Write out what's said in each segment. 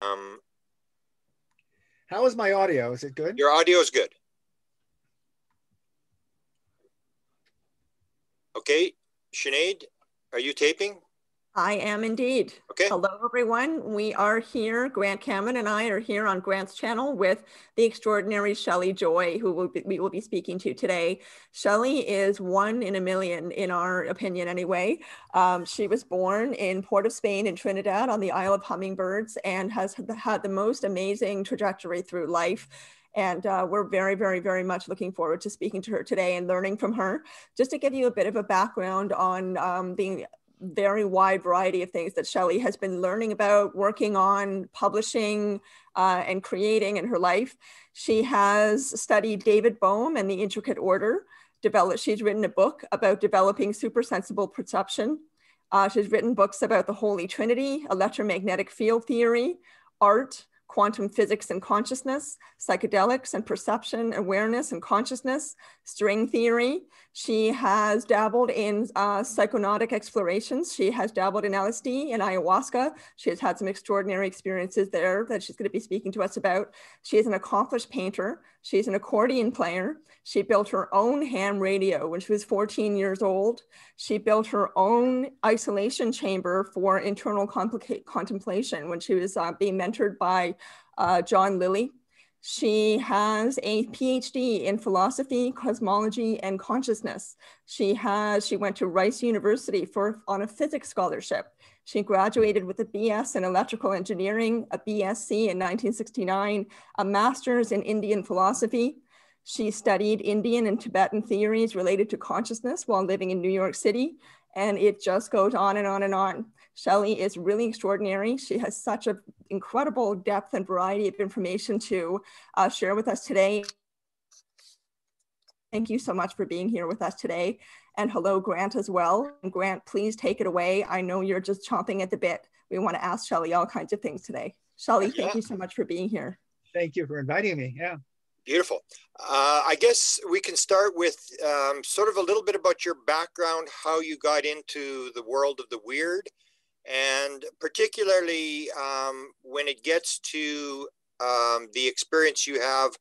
Um, How is my audio? Is it good? your audio is good. Okay, Sinead, are you taping? I am indeed. Okay. Hello, everyone. We are here. Grant Cameron and I are here on Grant's channel with the extraordinary Shelli Joye, who will be, we will be speaking to today. Shelli is one in a million, in our opinion, anyway. Um, she was born in Port of Spain in Trinidad on the Isle of Hummingbirds and has had the most amazing trajectory through life. And uh, we're very, very, very much looking forward to speaking to her today and learning from her. Just to give you a bit of a background on um, the very wide variety of things that Shelli has been learning about, working on, publishing, uh, and creating in her life. She has studied David Bohm and the implicate order. Developed, she's written a book about developing supersensible perception. Uh, she's written books about the Holy Trinity, electromagnetic field theory, art, quantum physics and consciousness, psychedelics and perception, awareness and consciousness, string theory. She has dabbled in uh, psychonautic explorations. She has dabbled in LSD and ayahuasca. She has had some extraordinary experiences there that she's going to be speaking to us about. She is an accomplished painter. She's an accordion player. She built her own ham radio when she was 14 years old. She built her own isolation chamber for internal contemplation when she was uh, being mentored by uh, John Lilly. She has a PhD in philosophy, cosmology, and consciousness. She has she went to Rice University for on a physics scholarship. She graduated with a BS in electrical engineering, a BSc in 1969, a master's in Indian philosophy. She studied Indian and Tibetan theories related to consciousness while living in New York City. And it just goes on and on and on. Shelli is really extraordinary. She has such an incredible depth and variety of information to uh, share with us today. Thank you so much for being here with us today. And hello, Grant, as well. And Grant, please take it away. I know you're just chomping at the bit. We want to ask Shelli all kinds of things today. Shelli, yeah. thank you so much for being here. Thank you for inviting me. Yeah. Beautiful. Uh, I guess we can start with um, sort of a little bit about your background, how you got into the world of the weird, and particularly um, when it gets to um, the experience you have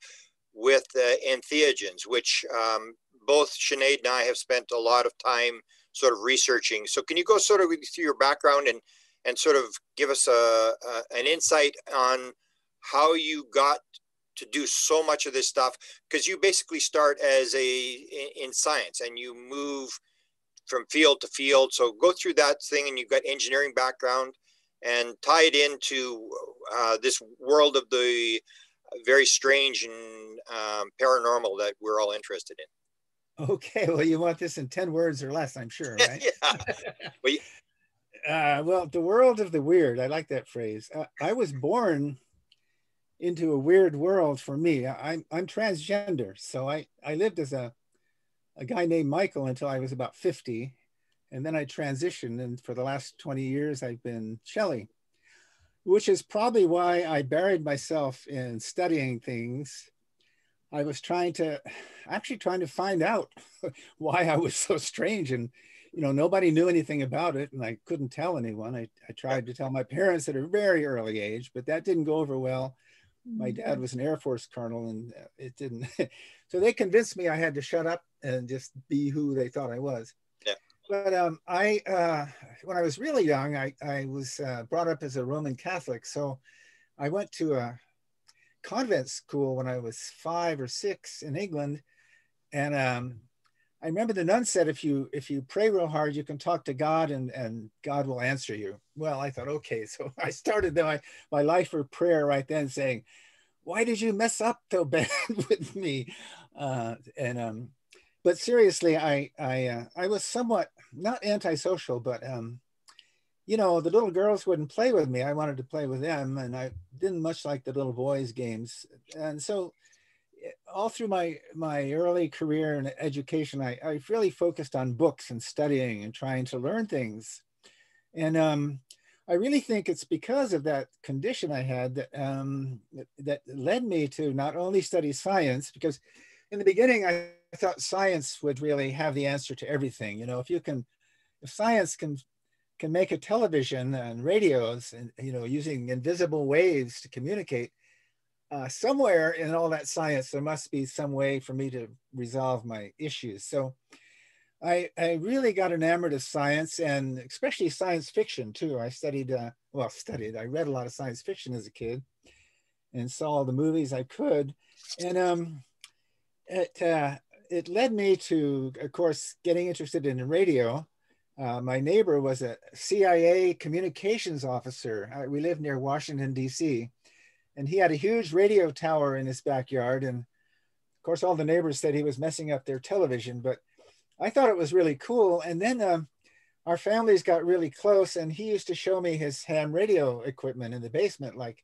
with uh, entheogens, which um, both Sinead and I have spent a lot of time sort of researching. So can you go sort of through your background and, and sort of give us a, a an insight on how you got to do so much of this stuff because you basically start as a in science and you move from field to field. So go through that thing, and you've got engineering background, and tie it into uh, this world of the very strange and um, paranormal that we're all interested in. Okay, well, you want this in ten words or less, I'm sure, right? yeah. Uh, well, the world of the weird. I like that phrase. Uh, I was born into a weird world for me. I'm I'm transgender, so I I lived as a a guy named Michael until I was about 50. And then I transitioned. And for the last 20 years, I've been Shelli, which is probably why I buried myself in studying things. I was trying to, actually trying to find out why I was so strange. And, you know, nobody knew anything about it. And I couldn't tell anyone. I, I tried to tell my parents at a very early age, but that didn't go over well. My dad mm-hmm. was an Air Force colonel and it didn't. so they convinced me I had to shut up and just be who they thought I was. Yeah. But um, I, uh, when I was really young, I, I was uh, brought up as a Roman Catholic. So I went to a convent school when I was five or six in England. And um, I remember the nun said, if you if you pray real hard, you can talk to God and, and God will answer you. Well, I thought, okay. So I started my, my life for prayer right then saying, why did you mess up so bad with me? Uh, and um, but seriously, I I uh, I was somewhat not antisocial, but um, you know, the little girls wouldn't play with me. I wanted to play with them, and I didn't much like the little boys' games. And so, eh, all through my my early career in education, I, I really focused on books and studying and trying to learn things. And um, I really think it's because of that condition I had that um, that, led me to not only study science, because in the beginning I thought science would really have the answer to everything. You know, if you can, if science can can make a television and radios and you know using invisible waves to communicate uh, somewhere in all that science there must be some way for me to resolve my issues so I, I really got enamored of science and especially science fiction too. I studied, uh, well, studied, I read a lot of science fiction as a kid and saw all the movies I could. And um, it, uh, it led me to, of course, getting interested in radio. Uh, my neighbor was a CIA communications officer. Uh, we lived near Washington, D.C., and he had a huge radio tower in his backyard. And of course, all the neighbors said he was messing up their television, but I thought it was really cool. And then um, our families got really close, and he used to show me his ham radio equipment in the basement, like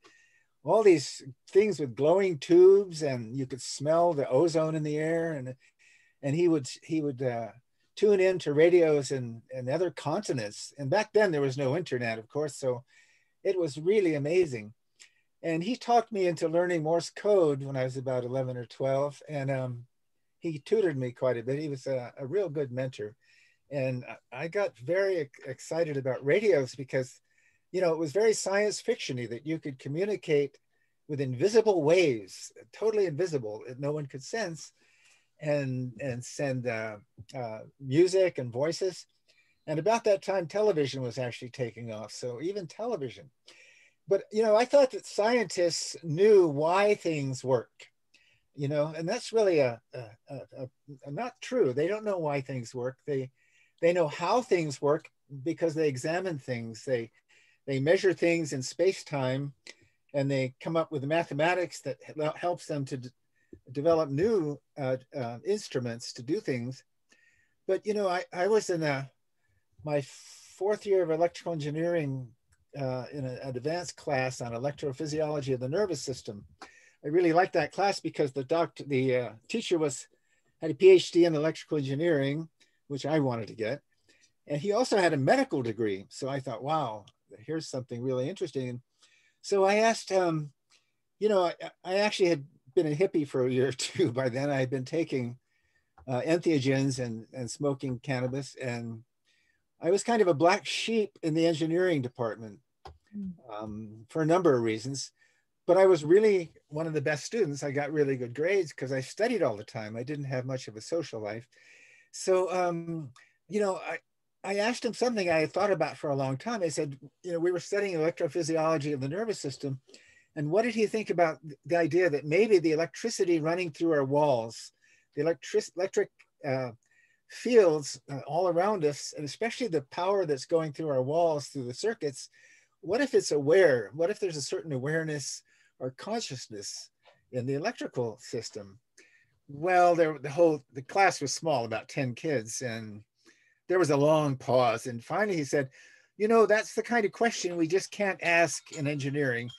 all these things with glowing tubes, and you could smell the ozone in the air. And and he would he would uh, tune in to radios in, in other continents. And back then there was no internet, of course, so it was really amazing. And he talked me into learning Morse code when I was about 11 or 12. And um, he tutored me quite a bit. He was a, a real good mentor. And I got very excited about radios because, you know, it was very science fictiony that you could communicate with invisible waves, totally invisible that no one could sense, and and send uh, uh, music and voices. And about that time, television was actually taking off. So even television. But you know, I thought that scientists knew why things work you know and that's really a, a, a, a, not true. They don't know why things work. They they know how things work because they examine things. They they measure things in space time and they come up with mathematics that helps them to develop new uh, uh, instruments to do things. But you know i, I was in a, my fourth year of electrical engineering uh, in an advanced class on electrophysiology of the nervous system I really liked that class because the doctor, the uh, teacher was had a PhD in electrical engineering, which I wanted to get, and he also had a medical degree. So I thought, wow, here's something really interesting. So I asked, um, you know, I, I, actually had been a hippie for a year or two by then. I had been taking uh, entheogens and and smoking cannabis, and I was kind of a black sheep in the engineering department hmm. um, for a number of reasons but I was really one of the best students. I got really good grades because I studied all the time. I didn't have much of a social life. So, um, you know, I, I asked him something I had thought about for a long time. I said, you know, we were studying electrophysiology of the nervous system. And what did he think about the idea that maybe the electricity running through our walls, the electric, electric uh, fields uh, all around us, and especially the power that's going through our walls through the circuits, what if it's aware? What if there's a certain awareness or consciousness in the electrical system? Well, there, the whole the class was small, about 10 kids, and there was a long pause. And finally he said, you know, that's the kind of question we just can't ask in engineering.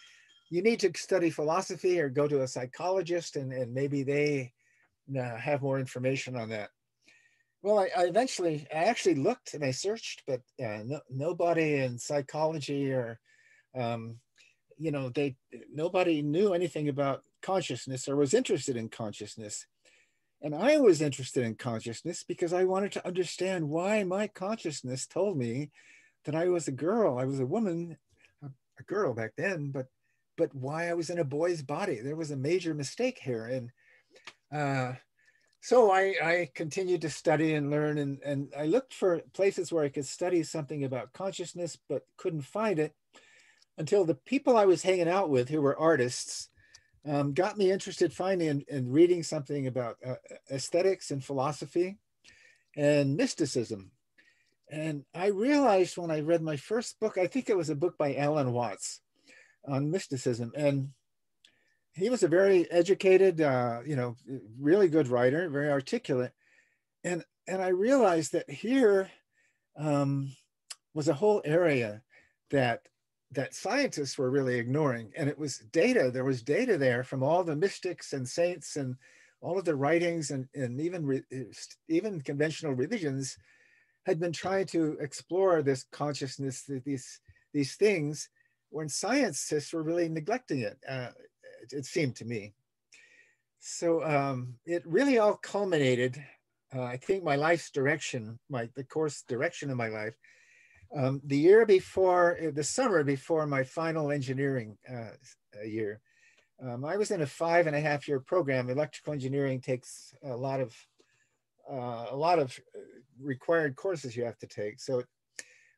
You need to study philosophy or go to a psychologist and, and maybe they uh, have more information on that. Well, I, I, eventually, I actually looked and I searched, but uh, no, nobody in psychology or um, you know, they nobody knew anything about consciousness or was interested in consciousness. And I was interested in consciousness because I wanted to understand why my consciousness told me that I was a girl. I was a woman, a girl back then, but but why I was in a boy's body. There was a major mistake here. And uh, so I, I continued to study and learn and, and I looked for places where I could study something about consciousness, but couldn't find it until the people I was hanging out with who were artists um, got me interested finally in, in reading something about uh, aesthetics and philosophy and mysticism. And I realized when I read my first book, I think it was a book by Alan Watts on mysticism. And he was a very educated, uh, you know, really good writer, very articulate. And, and I realized that here um, was a whole area that that scientists were really ignoring. And it was data, there was data there from all the mystics and saints and all of the writings and, and even, even conventional religions had been trying to explore this consciousness, these, these things, when scientists were really neglecting it, uh, it, it, seemed to me. So um, it really all culminated, uh, I think my life's direction, my the course direction of my life, Um, the year before, uh, the summer before my final engineering uh, year, um, I was in a five and a half year program. Electrical engineering takes a lot of uh, a lot of uh, required courses you have to take. So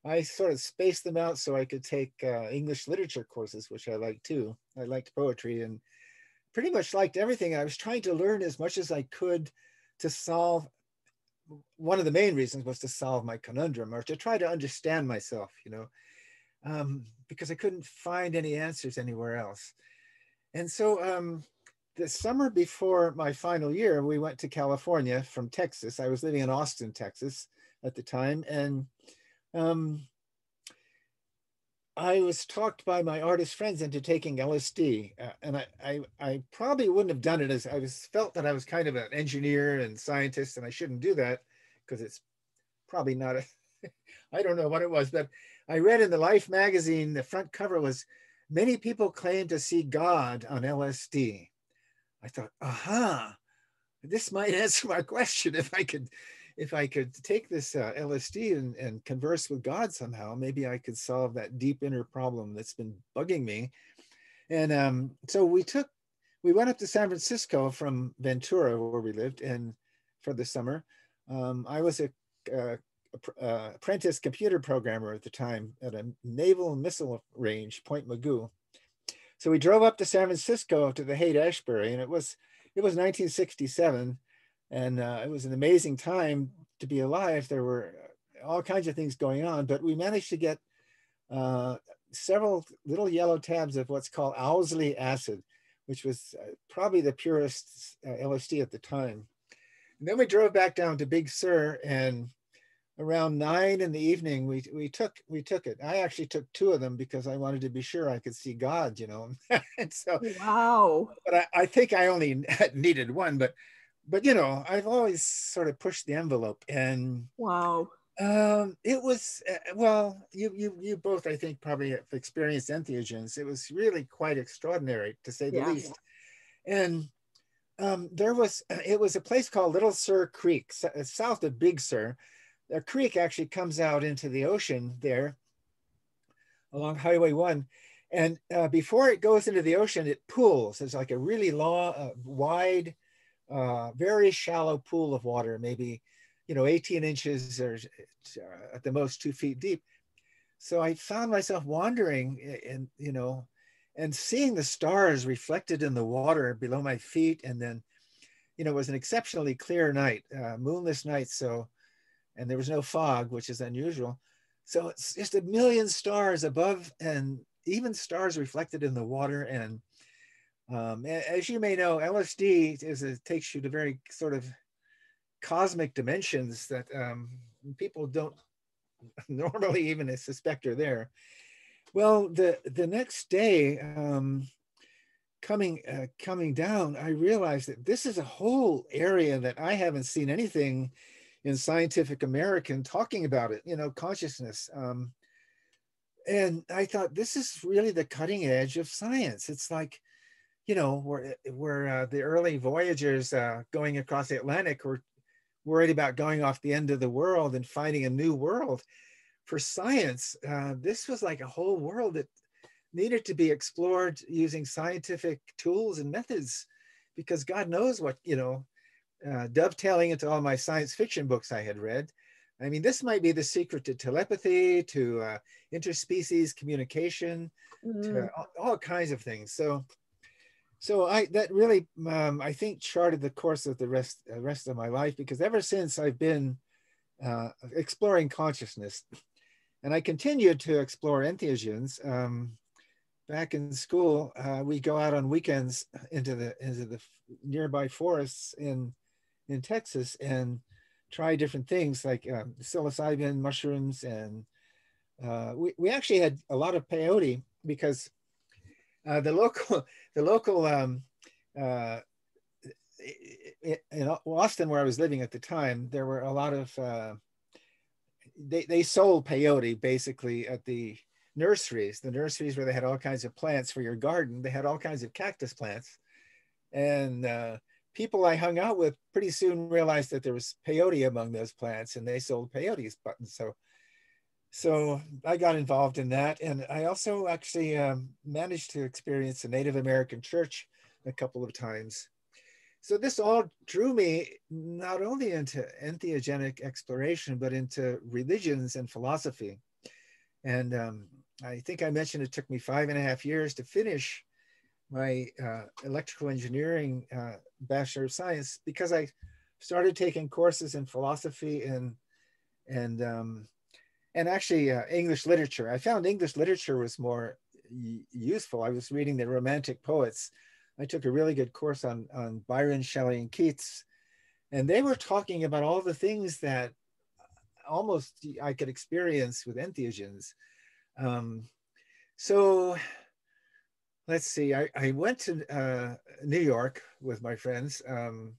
I sort of spaced them out so I could take uh, English literature courses, which I liked too. I liked poetry and pretty much liked everything. I was trying to learn as much as I could to solve. One of the main reasons was to solve my conundrum or to try to understand myself, you know, um, because I couldn't find any answers anywhere else. And so um, the summer before my final year, we went to California from Texas. I was living in Austin, Texas at the time. And um, I was talked by my artist friends into taking LSD. Uh, and I, I, I, probably wouldn't have done it as I was felt that I was kind of an engineer and scientist and I shouldn't do that because it's probably not a, I don't know what it was, but I read in the Life magazine, the front cover was many people claim to see God on LSD. I thought, aha, this might answer my question if I could if I could take this uh, LSD and, and converse with God somehow, maybe I could solve that deep inner problem that's been bugging me. And um, so we took, we went up to San Francisco from Ventura, where we lived, and for the summer. Um, I was a, a, a, apprentice computer programmer at the time at a naval missile range, Point Mugu. So we drove up to San Francisco to the Haight Ashbury, and it was it was 1967, and uh, it was an amazing time to be alive. There were all kinds of things going on, but we managed to get uh, several little yellow tabs of what's called Owsley acid, which was uh, probably the purest uh, LSD at the time. And then we drove back down to Big Sur and around nine in the evening, we we took we took it. I actually took two of them because I wanted to be sure I could see God, you know. and so wow. But I, I think I only needed one, but but you know, I've always sort of pushed the envelope, and wow. Um, it was uh, well, you you you both I think probably have experienced entheogens. It was really quite extraordinary to say the yeah. least, and um, there was it was a place called Little Sur Creek, south of Big Sur, a creek actually comes out into the ocean there along Highway 1. And uh, before it goes into the ocean, it pools. It's like a really long, uh, wide, uh, very shallow pool of water, maybe, you know, 18 inches or at the most two feet deep. So I found myself wandering and, you know, and seeing the stars reflected in the water below my feet. And then, you know, it was an exceptionally clear night, uh, moonless night. So and there was no fog, which is unusual. So it's just a million stars above and even stars reflected in the water. And um, as you may know, LSD is a, takes you to very sort of cosmic dimensions that um, people don't normally even suspect are there. Well, the the next day, um, coming uh, coming down, I realized that this is a whole area that I haven't seen anything in Scientific American talking about it, you know, consciousness. Um, and I thought this is really the cutting edge of science. It's like, you know, where where uh, the early voyagers uh, going across the Atlantic were worried about going off the end of the world and finding a new world. For science, uh, this was like a whole world that needed to be explored using scientific tools and methods, because God knows what you know uh, dovetailing into all my science fiction books I had read. I mean, this might be the secret to telepathy, to uh, interspecies communication, mm. to all, all, kinds of things. So, so I that really um, I think charted the course of the rest uh, rest of my life because ever since I've been uh, exploring consciousness, and I continued to explore entheogens. Um, back in school, uh, we go out on weekends into the into the nearby forests in in Texas and try different things like um, psilocybin mushrooms. And uh, we, we actually had a lot of peyote because uh, the local, the local, um, uh, in Austin, where I was living at the time, there were a lot of, uh, they, they sold peyote basically at the nurseries, the nurseries where they had all kinds of plants for your garden. They had all kinds of cactus plants. And uh, people I hung out with pretty soon realized that there was peyote among those plants and they sold peyote buttons. So, so I got involved in that. And I also actually um, managed to experience a Native American church a couple of times. So this all drew me not only into entheogenic exploration, but into religions and philosophy. And um, I think I mentioned it took me five and a half years to finish my uh, electrical engineering uh, Bachelor of Science because I started taking courses in philosophy and and um, and actually uh, English literature. I found English literature was more useful. I was reading the Romantic poets. I took a really good course on, on Byron, Shelley, and Keats, and they were talking about all the things that almost I could experience with entheogens. Um, so let's see, I, I went to uh, New York with my friends, um,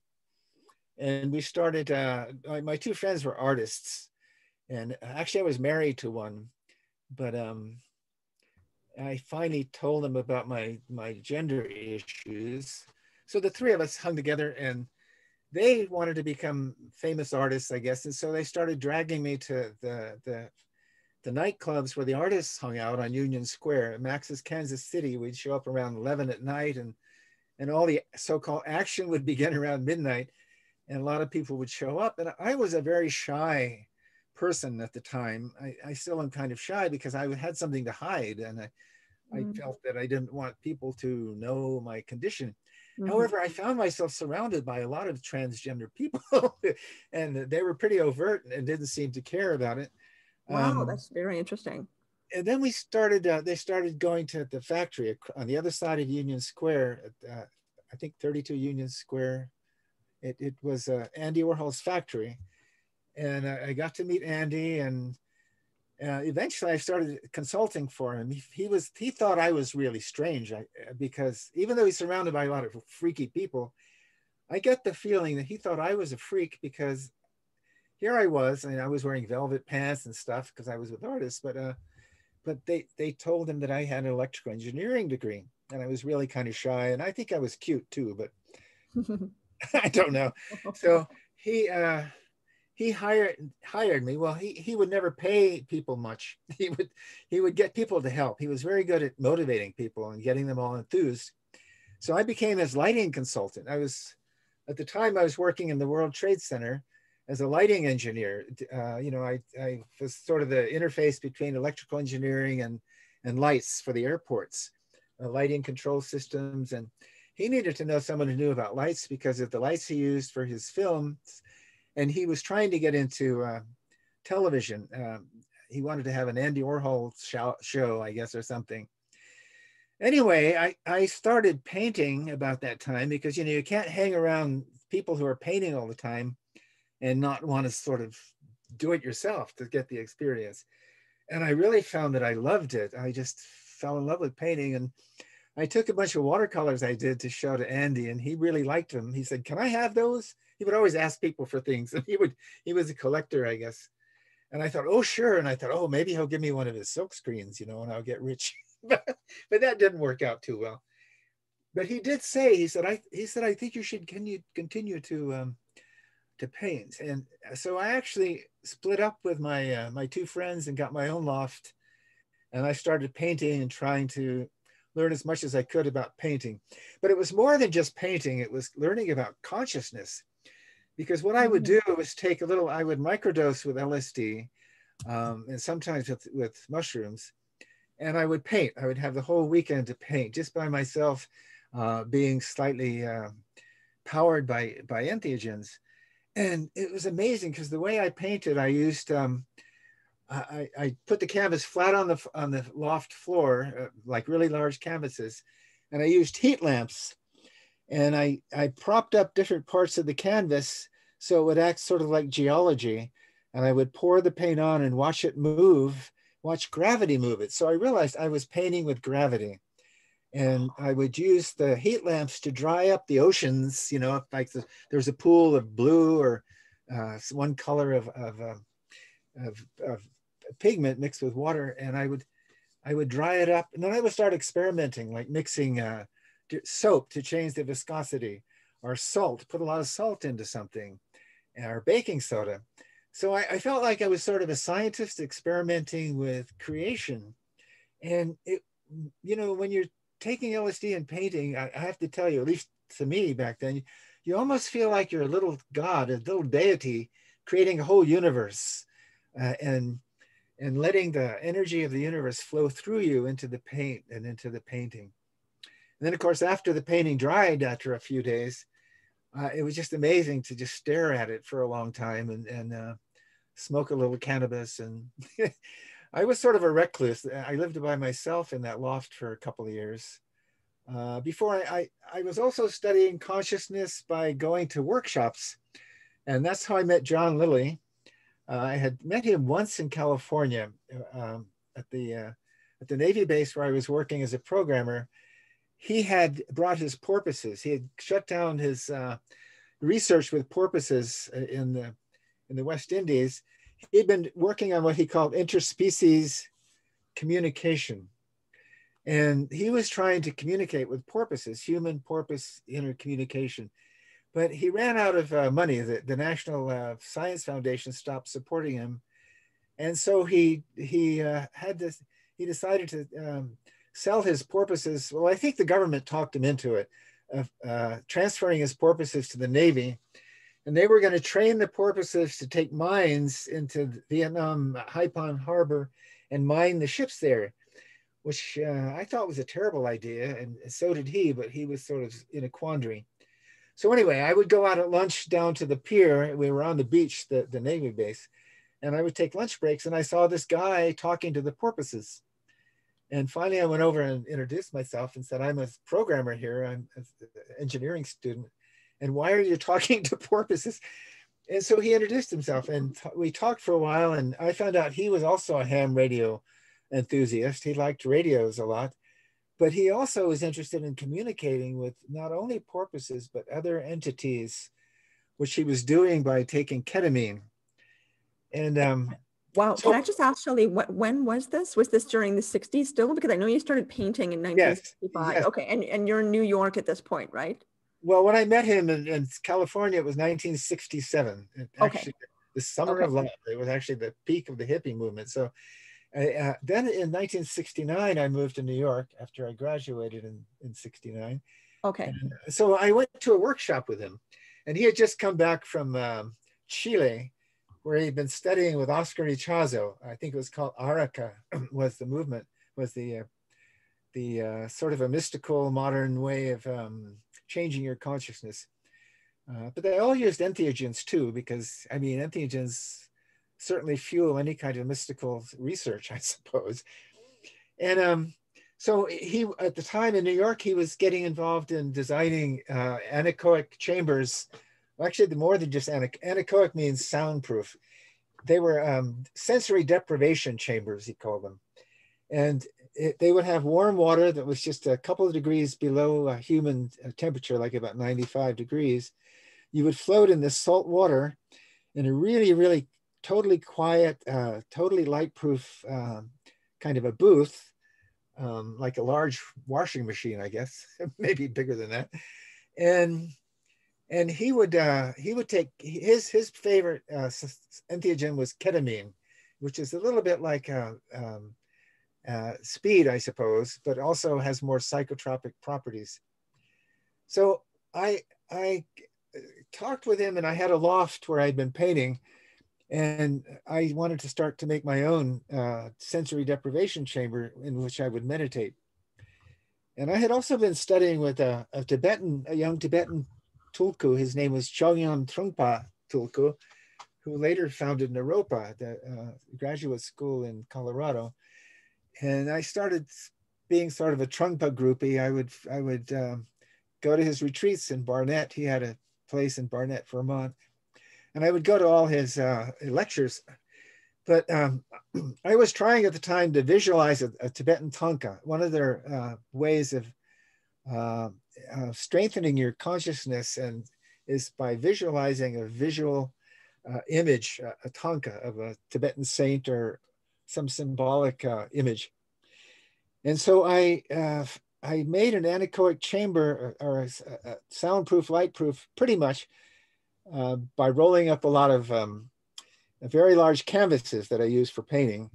and we started, uh, my, my two friends were artists and actually I was married to one, but um, I finally told them about my my gender issues. So the three of us hung together, and they wanted to become famous artists, I guess, and so they started dragging me to the the the nightclubs where the artists hung out on Union Square, Max's Kansas City. We'd show up around 11 at night, and and all the so-called action would begin around midnight, and a lot of people would show up. And I was a very shy person at the time. I, I still am kind of shy because I had something to hide and I, mm-hmm. I felt that I didn't want people to know my condition. Mm-hmm. However, I found myself surrounded by a lot of transgender people and they were pretty overt and didn't seem to care about it. Wow, um, that's very interesting. And then we started, uh, they started going to the factory on the other side of Union Square, uh, I think 32 Union Square. It, it was uh, Andy Warhol's factory and I got to meet Andy and uh, eventually I started consulting for him. He, he, was he thought I was really strange I, because even though he's surrounded by a lot of freaky people, I get the feeling that he thought I was a freak because here I was and I was wearing velvet pants and stuff because I was with artists, but uh, but they they told him that I had an electrical engineering degree and I was really kind of shy and I think I was cute too, but I don't know. So he uh, he hired hired me. Well, he he would never pay people much. He would he would get people to help. He was very good at motivating people and getting them all enthused. So I became his lighting consultant. I was at the time I was working in the World Trade Center as a lighting engineer. Uh, you know, I I was sort of the interface between electrical engineering and and lights for the airports, uh, lighting control systems, and he needed to know someone who knew about lights because of the lights he used for his films and he was trying to get into uh, television. Um, he wanted to have an Andy Warhol show, show, I guess, or something. Anyway, I, I started painting about that time because, you know, you can't hang around people who are painting all the time and not want to sort of do it yourself to get the experience. And I really found that I loved it. I just fell in love with painting. And I took a bunch of watercolors I did to show to Andy, and he really liked them. He said, Can I have those? He would always ask people for things and he would he was a collector i guess. And i thought oh sure. And i thought oh maybe he'll give me one of his silk screens you know and i'll get rich. But, that didn't work out too well. But he did say he said i he said i think you should continue continue to um to paint. And so i actually split up with my uh, my two friends and got my own loft. And i started painting and trying to learn as much as i could about painting. But it was more than just painting. It was learning about consciousness because what I would mm-hmm. do was take a little, I would microdose with LSD um, and sometimes with, with mushrooms, and I would paint. I would have the whole weekend to paint just by myself, uh, being slightly uh, powered by, by entheogens. And it was amazing because the way I painted, I used, um, I, I, put the canvas flat on the, on the loft floor, uh, like really large canvases, and I used heat lamps and I, I propped up different parts of the canvas so it would act sort of like geology. And I would pour the paint on and watch it move, watch gravity move it. So I realized I was painting with gravity. And I would use the heat lamps to dry up the oceans, you know, like the, there's a pool of blue or uh, one color of, of, uh, of, of pigment mixed with water. And I would, I would dry it up and then I would start experimenting, like mixing uh, soap to change the viscosity, or salt, put a lot of salt into something, or baking soda. so I, I, felt like I was sort of a scientist experimenting with creation. And it, you know, when you're taking LSD and painting, I, I have to tell you, at least to me back then, you almost feel like you're a little god, a little deity creating a whole universe uh, and and letting the energy of the universe flow through you into the paint and into the painting. And then, of course, after the painting dried after a few days, uh, it was just amazing to just stare at it for a long time and, and uh, smoke a little cannabis. And I was sort of a recluse. I lived by myself in that loft for a couple of years. Uh, before I, I, I, was also studying consciousness by going to workshops. And that's how I met John Lilly. Uh, I had met him once in California uh, um, at, the, uh, at the Navy base where I was working as a programmer. He had brought his porpoises. He had shut down his uh, research with porpoises in the, in the West Indies. He'd been working on what he called interspecies communication and he was trying to communicate with porpoises, human porpoise intercommunication. But he ran out of uh, money. The, the National uh, Science Foundation stopped supporting him. And so he, he uh, had this, he decided to um, sell his porpoises. Well, I think the government talked him into it, uh, transferring his porpoises to the Navy. And they were going to train the porpoises to take mines into Vietnam Haiphong Harbor and mine the ships there which uh, I thought was a terrible idea, and so did he, but he was sort of in a quandary. So anyway, I would go out at lunch down to the pier. We were on the beach, the, the Navy base, and I would take lunch breaks, and I saw this guy talking to the porpoises. And finally, I went over and introduced myself and said, I'm a programmer here. I'm an engineering student. And why are you talking to porpoises? And so he introduced himself and we talked for a while. And I found out he was also a ham radio enthusiast. He liked radios a lot, but he also was interested in communicating with not only porpoises, but other entities, which he was doing by taking ketamine. And um, wow, so, can I just ask Shelli, what, when was this? Was this during the 60s still? Because I know you started painting in 1965. Yes, yes. Okay, and, and you're in New York at this point, right? Well, when I met him in, in California, it was 1967. Actually, okay. the summer okay. of love. It was actually the peak of the hippie movement. So uh, then in 1969, I moved to New York after I graduated in, in 69. Okay. And so I went to a workshop with him, and he had just come back from um, Chile, where he'd been studying with Oscar Ichazo. I think it was called Arica, was the movement, was the uh, the uh, sort of a mystical modern way of um, changing your consciousness. Uh, but they all used entheogens too, because I mean, entheogens certainly fuel any kind of mystical research, I suppose. And um, so he, at the time in New York, he was getting involved in designing uh, anechoic chambers. Actually, the more than just ane anechoic means soundproof. They were um, sensory deprivation chambers, he called them. And it, they would have warm water that was just a couple of degrees below human uh, temperature, like about 95 degrees. You would float in this salt water in a really, really totally quiet, uh, totally lightproof uh, kind of a booth, um, like a large washing machine, I guess, maybe bigger than that. And and he would uh, he would take his his favorite uh, entheogen was ketamine, which is a little bit like uh, um, uh, speed, I suppose, but also has more psychotropic properties. So I I uh, talked with him, and I had a loft where I'd been painting, and I wanted to start to make my own uh, sensory deprivation chamber in which I would meditate. And I had also been studying with a, a Tibetan, a young Tibetan tulku. His name was Chogyam Trungpa Tulku, who later founded Naropa, the uh, graduate school in Colorado. And I started being sort of a Trungpa groupie. I would I would um, go to his retreats in Barnet. He had a place in Barnet, Vermont and I would go to all his uh, lectures. But um, I was trying at the time to visualize a, a Tibetan thangka. One of their uh, ways of uh, strengthening your consciousness and is by visualizing a visual uh, image, a thangka of a Tibetan saint or some symbolic uh, image. And so I uh, I made an anechoic chamber or, a, a soundproof, lightproof, pretty much uh, by rolling up a lot of um, very large canvases that I use for painting.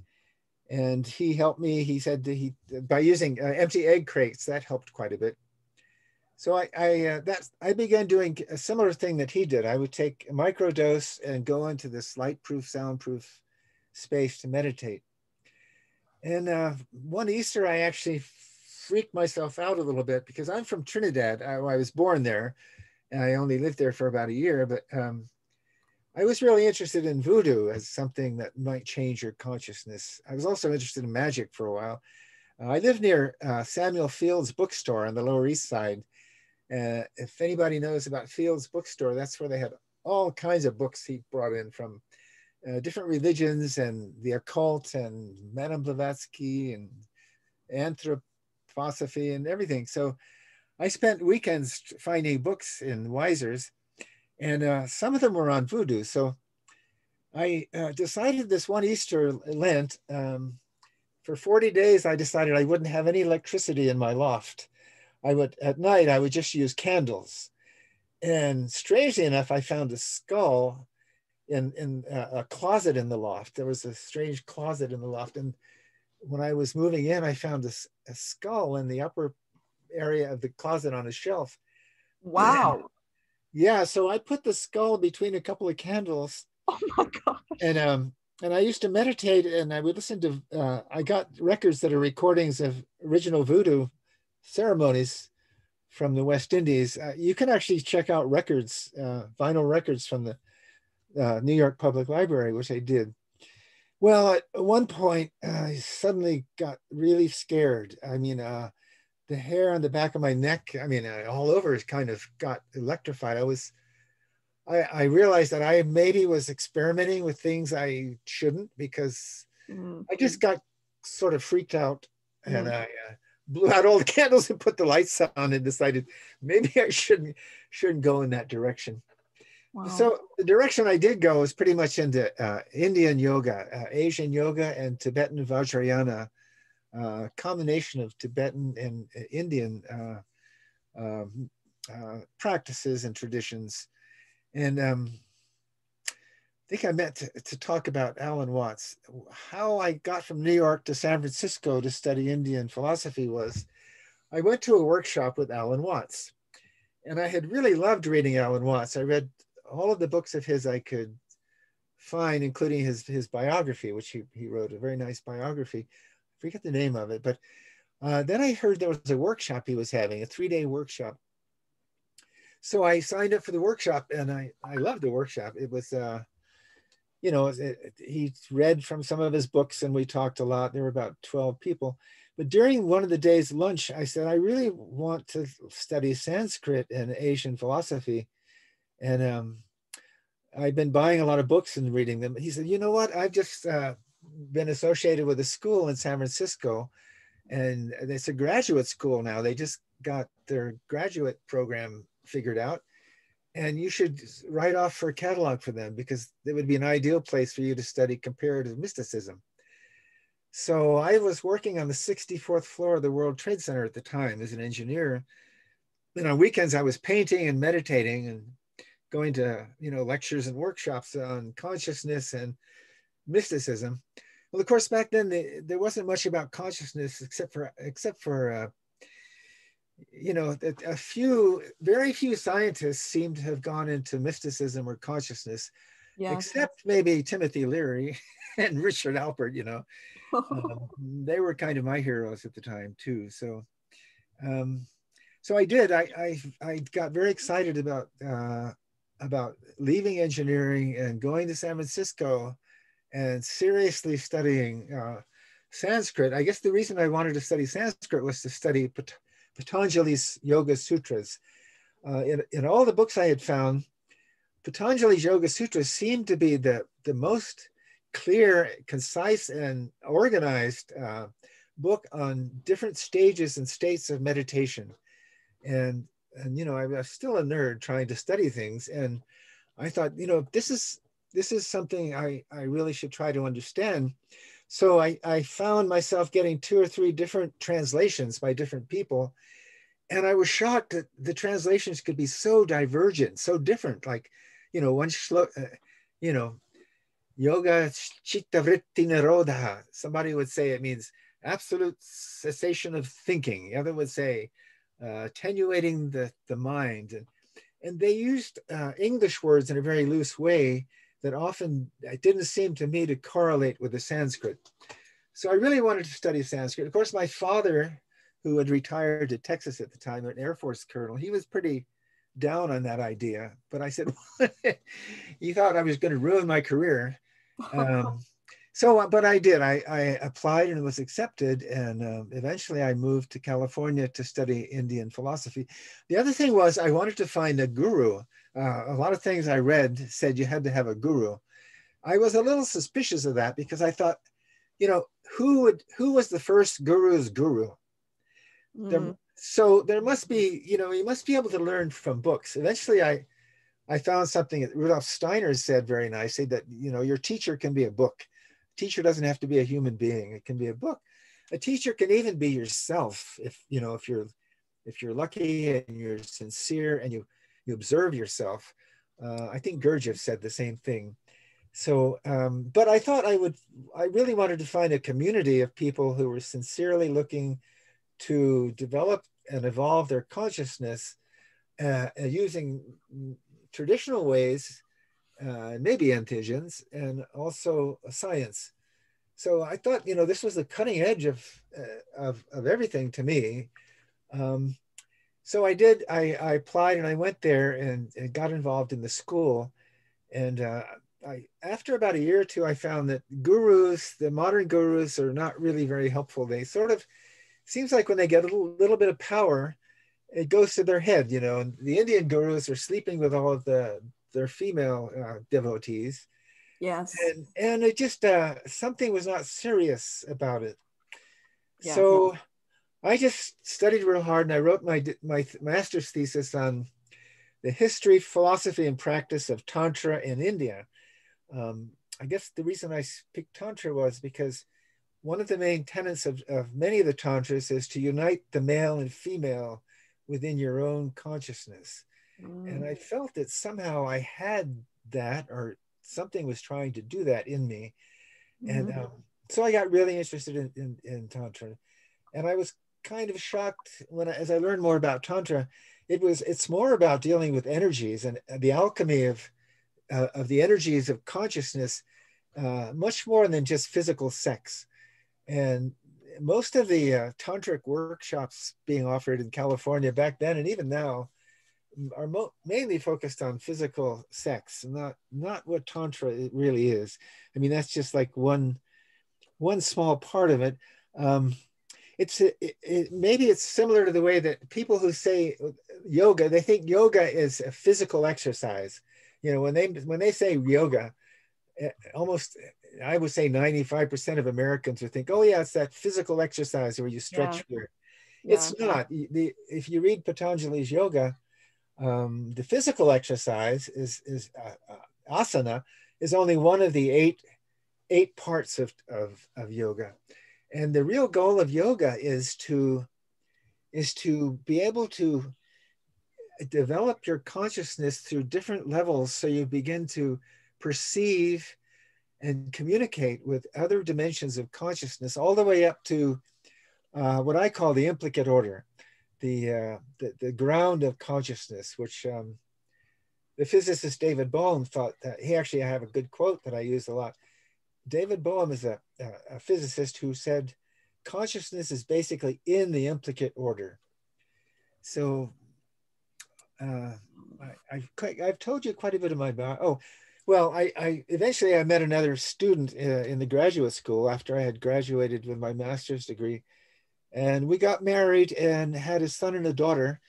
And he helped me, he said he, by using uh, empty egg crates, that helped quite a bit. So I, I, uh, that, I began doing a similar thing that he did. I would take a micro dose and go into this light-proof, soundproof space to meditate. And uh, one Easter, I actually freaked myself out a little bit because I'm from Trinidad. I, I was born there. And I only lived there for about a year, but um, I was really interested in voodoo as something that might change your consciousness. I was also interested in magic for a while. Uh, I lived near uh, Samuel Fields bookstore on the Lower East Side. Uh, if anybody knows about Fields bookstore, that's where they had all kinds of books he brought in from uh, different religions and the occult and Madame Blavatsky and anthroposophy and everything. So I spent weekends finding books in Weisers, and uh, some of them were on voodoo. So I uh, decided this one Easter Lent, um, for 40 days, I decided I wouldn't have any electricity in my loft. I would, at night, I would just use candles. And strangely enough, I found a skull in, in a, a closet in the loft. There was a strange closet in the loft. And when I was moving in, I found a, a skull in the upper area of the closet on a shelf. Wow. Yeah, so I put the skull between a couple of candles. Oh my god. And um and I used to meditate and I would listen to uh, I got records that are recordings of original voodoo ceremonies from the West Indies. Uh, you can actually check out records, uh, vinyl records from the uh, New York Public Library, which I did. Well, at one point, I suddenly got really scared. I mean, uh, the hair on the back of my neck, I mean, uh, all over kind of got electrified. I was, I, I realized that I maybe was experimenting with things I shouldn't because mm-hmm. I just got sort of freaked out mm-hmm. and I uh, blew out all the candles and put the lights on and decided maybe I shouldn't shouldn't go in that direction. Wow. So the direction I did go was pretty much into uh, Indian yoga, uh, Asian yoga, and Tibetan Vajrayana uh, combination of Tibetan and uh, Indian uh, um, uh, practices and traditions. And um, I think I meant to, to, talk about Alan Watts. How I got from New York to San Francisco to study Indian philosophy was I went to a workshop with Alan Watts. And I had really loved reading Alan Watts. I read all of the books of his I could find, including his, his biography, which he, he wrote, a very nice biography I forget the name of it, but uh, then I heard there was a workshop he was having, a three day workshop. So I signed up for the workshop and I, I loved the workshop. It was, uh, you know, it, it, he read from some of his books and we talked a lot. There were about 12 people. But during one of the days lunch, I said, I really want to study Sanskrit and Asian philosophy. And um, I've been buying a lot of books and reading them. He said, you know what? I've just uh, been associated with a school in San Francisco, and it's a graduate school now. They just got their graduate program figured out, and you should write off for a catalog for them because it would be an ideal place for you to study comparative mysticism. So I was working on the 64th floor of the World Trade Center at the time as an engineer. And on weekends, I was painting and meditating and going to you know lectures and workshops on consciousness and mysticism. Well, of course, back then they, there wasn't much about consciousness except for except for uh, you know a few, very few scientists seem to have gone into mysticism or consciousness, yeah. except maybe Timothy Leary and Richard Alpert. You know, um, they were kind of my heroes at the time too. So. Um, so I did. I, I, I got very excited about uh, about leaving engineering and going to San Francisco and seriously studying uh, Sanskrit. I guess the reason I wanted to study Sanskrit was to study Patanjali's Yoga Sutras. Uh, in, in all the books I had found, Patanjali's Yoga Sutras seemed to be the, the most clear, concise, and organized uh, book on different stages and states of meditation. And, and you know, I was still a nerd trying to study things. And I thought, you know, this is this is something I, I really should try to understand. So I, I found myself getting two or three different translations by different people. And I was shocked that the translations could be so divergent, so different. Like, you know, one shlo- uh, you know, yoga chitta vritti nirodha. Somebody would say it means absolute cessation of thinking. The other would say uh, attenuating the, the mind. And, and they used uh, English words in a very loose way that often it didn't seem to me to correlate with the Sanskrit. So I really wanted to study Sanskrit. Of course, my father, who had retired to Texas at the time, an Air Force colonel, he was pretty down on that idea. But I said, he thought I was going to ruin my career. Um, so, uh, but I did. I, I applied and was accepted, and uh, eventually I moved to California to study Indian philosophy. The other thing was I wanted to find a guru. Uh, a lot of things I read said you had to have a guru. I was a little suspicious of that because I thought, you know, who would who was the first guru's guru? Mm. There, so there must be, you know, you must be able to learn from books. Eventually, I I found something that Rudolf Steiner said very nicely that you know your teacher can be a book teacher doesn't have to be a human being. It can be a book. A teacher can even be yourself if you know if you're if you're lucky and you're sincere and you you observe yourself. Uh, I think Gurdjieff said the same thing. So, um, but I thought I would, I really wanted to find a community of people who were sincerely looking to develop and evolve their consciousness uh, using traditional ways uh, maybe entheogens, and also science. So I thought, you know, this was the cutting edge of, uh, of, of everything to me. Um, so I did, I, I applied and I went there and, and got involved in the school. And uh, I, after about a year or two, I found that gurus, the modern gurus are not really very helpful. They sort of, seems like when they get a little, little bit of power, it goes to their head, you know, and the Indian gurus are sleeping with all of the their female uh, devotees. Yes. And and it just uh, something was not serious about it. Yeah. So I just studied real hard, and I wrote my my master's thesis on the history, philosophy, and practice of tantra in India. Um, I guess the reason I picked tantra was because one of the main tenets of, of many of the tantras is to unite the male and female within your own consciousness. Mm. And I felt that somehow I had that, or something was trying to do that in me. Mm. And um, so I got really interested in, in, in, Tantra. And I was kind of shocked when, I, as I learned more about Tantra, it was, it's more about dealing with energies and the alchemy of, uh, of the energies of consciousness, uh, much more than just physical sex. And most of the uh, tantric workshops being offered in California back then and even now are mo- mainly focused on physical sex, not not what tantra really is. I mean, that's just like one one small part of it. Um, it's it, it, maybe it's similar to the way that people who say yoga, they think yoga is a physical exercise. You know, when they when they say yoga, eh, almost I would say 95% of Americans would think, oh yeah, it's that physical exercise where you stretch yeah. your. Yeah. It's not. The, if you read Patanjali's yoga, um, the physical exercise is, is uh, uh, asana is only one of the eight, eight parts of, of, of yoga. And the real goal of yoga is to, is to be able to develop your consciousness through different levels so you begin to perceive and communicate with other dimensions of consciousness all the way up to uh, what I call the implicate order the, uh, the, the ground of consciousness, which um, the physicist David Bohm thought that he actually I have a good quote that I use a lot. David Bohm is a, a, physicist who said consciousness is basically in the implicate order. So uh, I, have I've told you quite a bit of my oh well I, I eventually I met another student uh, in the graduate school after I had graduated with my master's degree and we got married and had a son and a daughter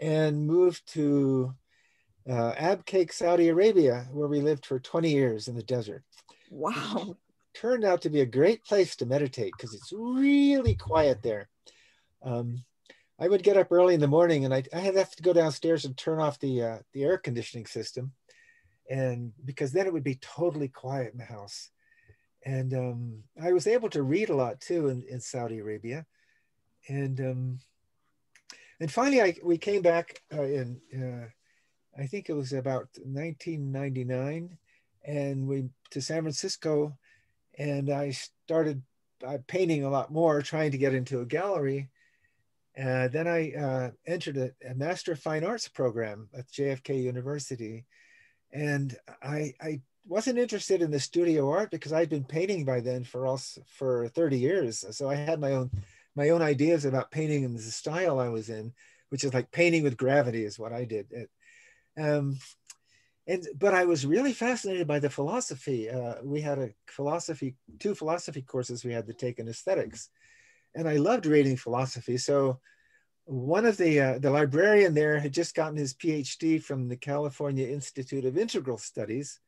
and moved to uh, Abqaiq, Saudi Arabia, where we lived for 20 years in the desert. Wow. Turned out to be a great place to meditate because it's really quiet there. Um, I would get up early in the morning and I'd, I'd have to go downstairs and turn off the, uh, the air conditioning system. And because then it would be totally quiet in the house. And um, I was able to read a lot too in, in Saudi Arabia and um, and finally, I, we came back uh, in uh, I think it was about 1999, and we to San Francisco, and I started uh, painting a lot more, trying to get into a gallery. Uh, then I uh, entered a, a, Master of Fine Arts program at JFK University, and I, I wasn't interested in the studio art because I'd been painting by then for for 30 years. So I had my own my own ideas about painting and the style I was in, which is like painting with gravity is what I did. It, um, and but I was really fascinated by the philosophy. Uh, we had a philosophy, two philosophy courses we had to take in aesthetics, and I loved reading philosophy. So one of the uh, the librarian there had just gotten his PhD from the California Institute of Integral Studies,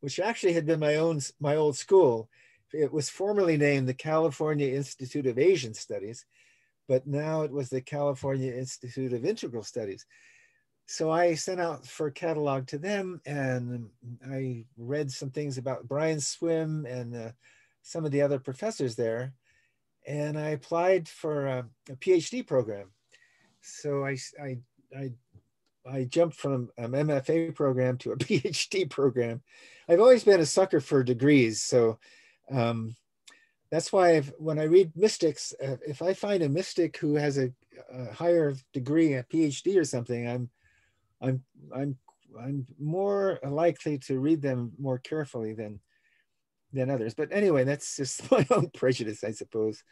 which actually had been my own my old school. It was formerly named the California Institute of Asian Studies, but now it was the California Institute of Integral Studies. So I sent out for a catalog to them, and I read some things about Brian Swimme and uh, some of the other professors there, and I applied for a, a PhD program. So I, I, I I jumped from an MFA program to a PhD program. I've always been a sucker for degrees, so um, that's why I've, when I read mystics, uh, if I find a mystic who has a, a, higher degree, a PhD or something, I'm I'm I'm I'm more likely to read them more carefully than than others. But anyway, that's just my own prejudice, I suppose.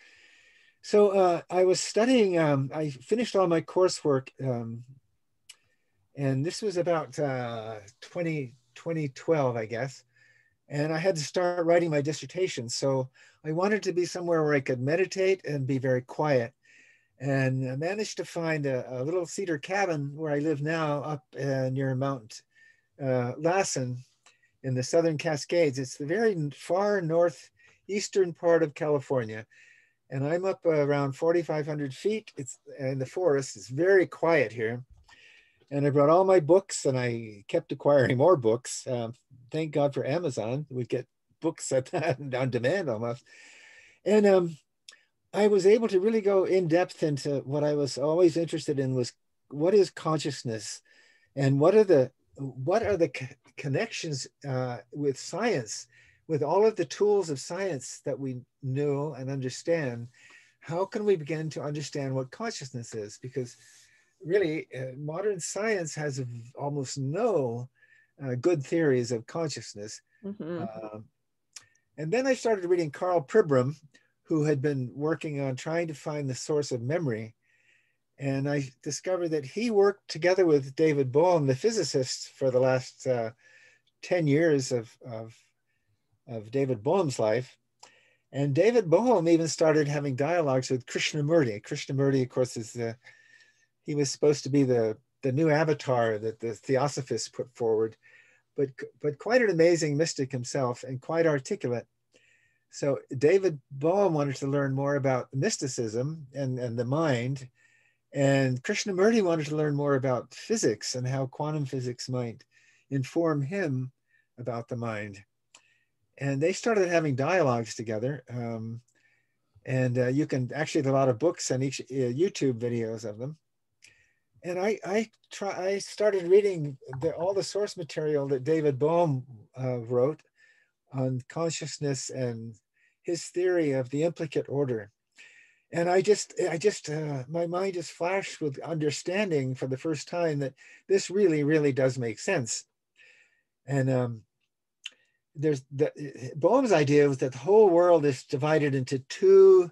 So uh, I was studying. Um, I finished all my coursework um, and this was about uh, 20, 2012, I guess. And I had to start writing my dissertation. So I wanted to be somewhere where I could meditate and be very quiet. And I managed to find a, a little cedar cabin where I live now up uh, near Mount uh, Lassen in the Southern Cascades. It's the very far northeastern part of California. And I'm up around 4,500 feet. It's in the forest. It's very quiet here and I brought all my books and I kept acquiring more books. Um, thank God for Amazon. We get books at, that on demand almost. And um, I was able to really go in depth into what I was always interested in was what is consciousness and what are the what are the connections uh, with science with all of the tools of science that we know and understand how can we begin to understand what consciousness is because really uh, modern science has almost no uh, good theories of consciousness. Mm-hmm. Uh, and then I started reading Karl Pribram, who had been working on trying to find the source of memory. And I discovered that he worked together with David Bohm, the physicist, for the last uh, 10 years of, of, of David Bohm's life. And David Bohm even started having dialogues with Krishnamurti. Krishnamurti, of course, is the he was supposed to be the, the new avatar that the Theosophists put forward, but, but quite an amazing mystic himself and quite articulate. So David Bohm wanted to learn more about mysticism and, and the mind, and Krishnamurti wanted to learn more about physics and how quantum physics might inform him about the mind. And they started having dialogues together. Um, and uh, you can actually, a lot of books and each, uh, YouTube videos of them and I I try I started reading the, all the source material that David Bohm uh, wrote on consciousness and his theory of the implicate order, and I just I just uh, my mind just flashed with understanding for the first time that this really really does make sense, and um, there's the Bohm's idea was that the whole world is divided into two.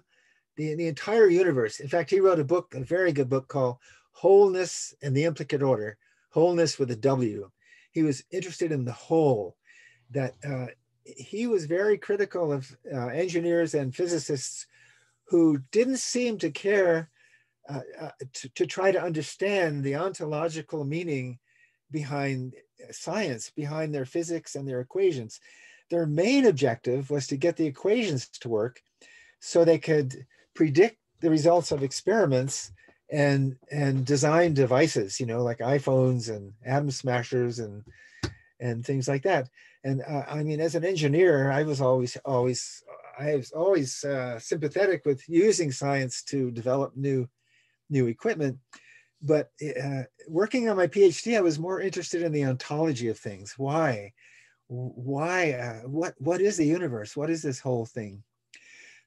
The, the entire universe. In fact, he wrote a book, a very good book called wholeness and the implicate order, wholeness with a W. He was interested in the whole, that uh, he was very critical of uh, engineers and physicists who didn't seem to care uh, uh to, to try to understand the ontological meaning behind science, behind their physics and their equations. Their main objective was to get the equations to work so they could predict the results of experiments and and design devices you know like iphones and atom smashers and and things like that and uh, i mean as an engineer i was always always i was always uh, sympathetic with using science to develop new new equipment but uh, working on my phd i was more interested in the ontology of things why why, uh, what, what is the universe? What is this whole thing?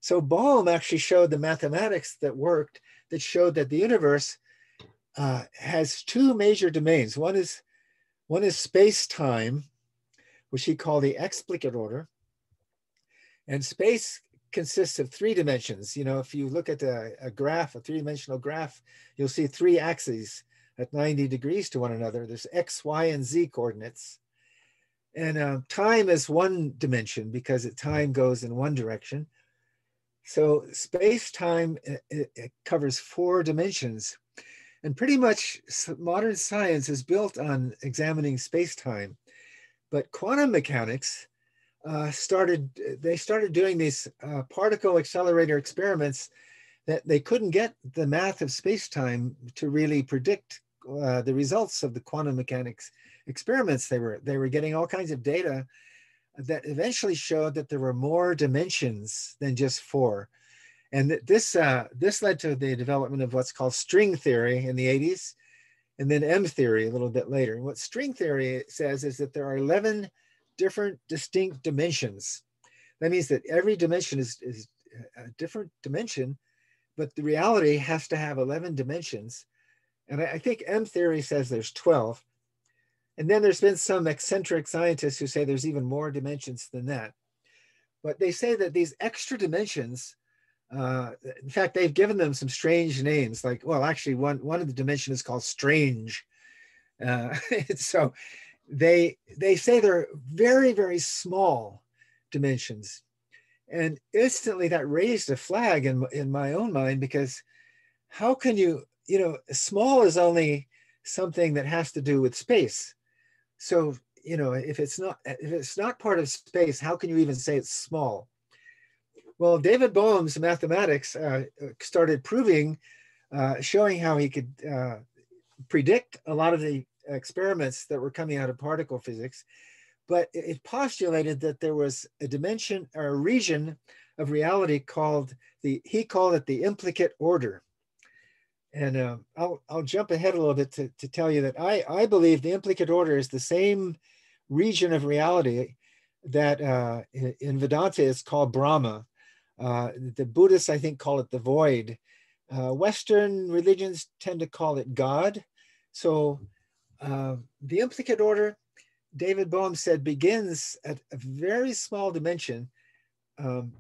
So Bohm actually showed the mathematics that worked that showed that the universe uh, has two major domains. One is, one is space-time, which he called the explicate order. And space consists of three dimensions. You know, if you look at a, a graph, a three-dimensional graph, you'll see three axes at 90 degrees to one another. There's X, Y, and Z coordinates. And uh, time is one dimension because it, time goes in one direction. So space-time it, it covers four dimensions. And pretty much modern science is built on examining space-time. But quantum mechanics uh, started, they started doing these uh, particle accelerator experiments that they couldn't get the math of space-time to really predict uh, the results of the quantum mechanics experiments. They were, they were getting all kinds of data that eventually showed that there were more dimensions than just four. And this, uh, this led to the development of what's called string theory in the 80s, and then M theory a little bit later. And what string theory says is that there are 11 different distinct dimensions. That means that every dimension is, is a different dimension, but the reality has to have 11 dimensions. And I, I think M theory says there's 12. And then there's been some eccentric scientists who say there's even more dimensions than that. But they say that these extra dimensions, uh, in fact, they've given them some strange names. Like, well, actually, one, one of the dimensions is called strange. Uh, so they, they say they're very, very small dimensions. And instantly that raised a flag in, in my own mind because how can you, you know, small is only something that has to do with space so, you know, if it's not if it's not part of space, how can you even say it's small? Well, David Bohm's mathematics uh, started proving, uh, showing how he could uh, predict a lot of the experiments that were coming out of particle physics, but it postulated that there was a dimension or a region of reality called the, he called it the implicate order. And uh, I'll, I'll jump ahead a little bit to, to tell you that I, I believe the implicate order is the same region of reality that uh, in Vedanta is called Brahma. Uh, the Buddhists, I think, call it the void. Uh, Western religions tend to call it God. So uh, the implicate order, David Bohm said, begins at a very small dimension um,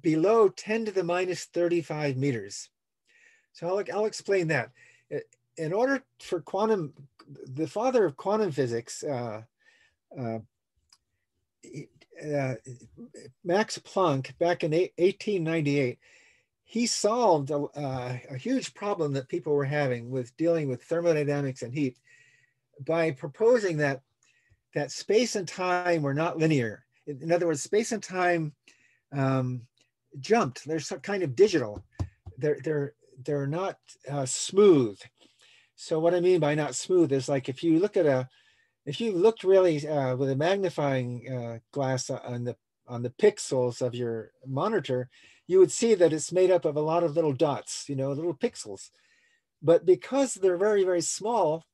below 10 to the minus 35 meters. So I'll, I'll explain that. In order for quantum, the father of quantum physics, uh, uh, uh, Max Planck, back in 1898, he solved a, uh, a, huge problem that people were having with dealing with thermodynamics and heat by proposing that that space and time were not linear. In, other words, space and time um, jumped. They're some kind of digital. They're they're they're not uh, smooth. So what I mean by not smooth is like if you look at a, if you looked really uh, with a magnifying uh, glass on the on the pixels of your monitor, you would see that it's made up of a lot of little dots, you know, little pixels. But because they're very very small,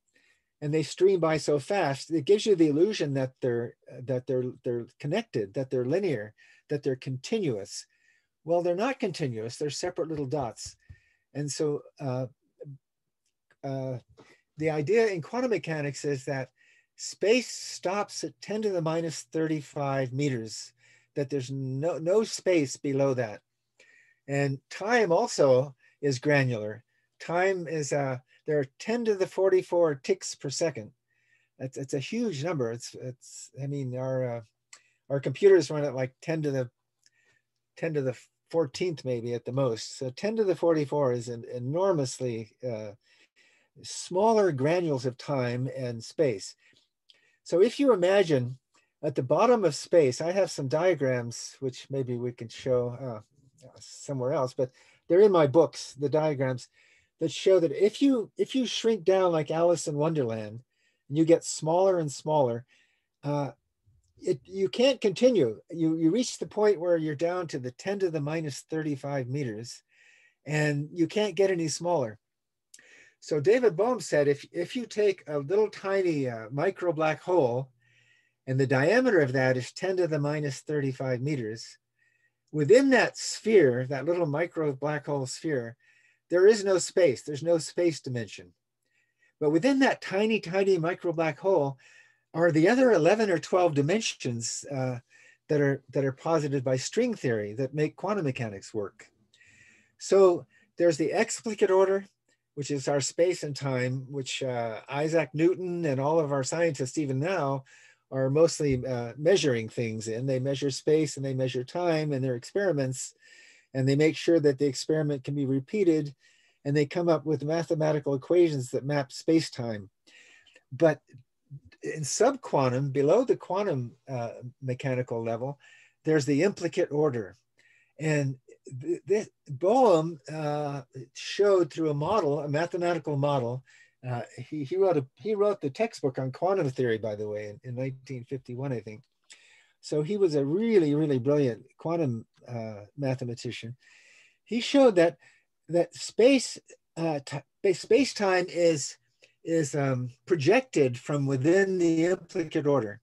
and they stream by so fast, it gives you the illusion that they're that they're they're connected, that they're linear, that they're continuous. Well, they're not continuous. They're separate little dots. And so uh, uh, the idea in quantum mechanics is that space stops at 10 to the minus 35 meters, that there's no, no space below that. And time also is granular. Time is, uh, there are 10 to the 44 ticks per second. That's, it's a huge number. It's, it's I mean, our, uh, our computers run at like 10 to the 10 to the 14th maybe at the most. So 10 to the 44 is an enormously uh, smaller granules of time and space. So if you imagine at the bottom of space, I have some diagrams, which maybe we can show uh, somewhere else, but they're in my books, the diagrams that show that if you if you shrink down like Alice in Wonderland, and you get smaller and smaller, uh, it, you can't continue. You, you reach the point where you're down to the 10 to the minus 35 meters and you can't get any smaller. So David Bohm said, if, if you take a little tiny uh, micro black hole And the diameter of that is 10 to the minus 35 meters. Within that sphere, that little micro black hole sphere, there is no space. There's no space dimension. But within that tiny, tiny micro black hole are the other 11 or 12 dimensions uh, that, are, that are posited by string theory that make quantum mechanics work. So there's the explicate order, which is our space and time, which uh, Isaac Newton and all of our scientists even now are mostly uh, measuring things in. They measure space and they measure time in their experiments, and they make sure that the experiment can be repeated, and they come up with mathematical equations that map space-time. But in subquantum, below the quantum uh, mechanical level, there's the implicate order. And this Bohm uh, showed through a model, a mathematical model. Uh, he, he wrote a, he wrote the textbook on quantum theory, by the way, in, in 1951, I think. So he was a really, really brilliant quantum uh, mathematician. He showed that that space uh, space time is is um, projected from within the implicate order.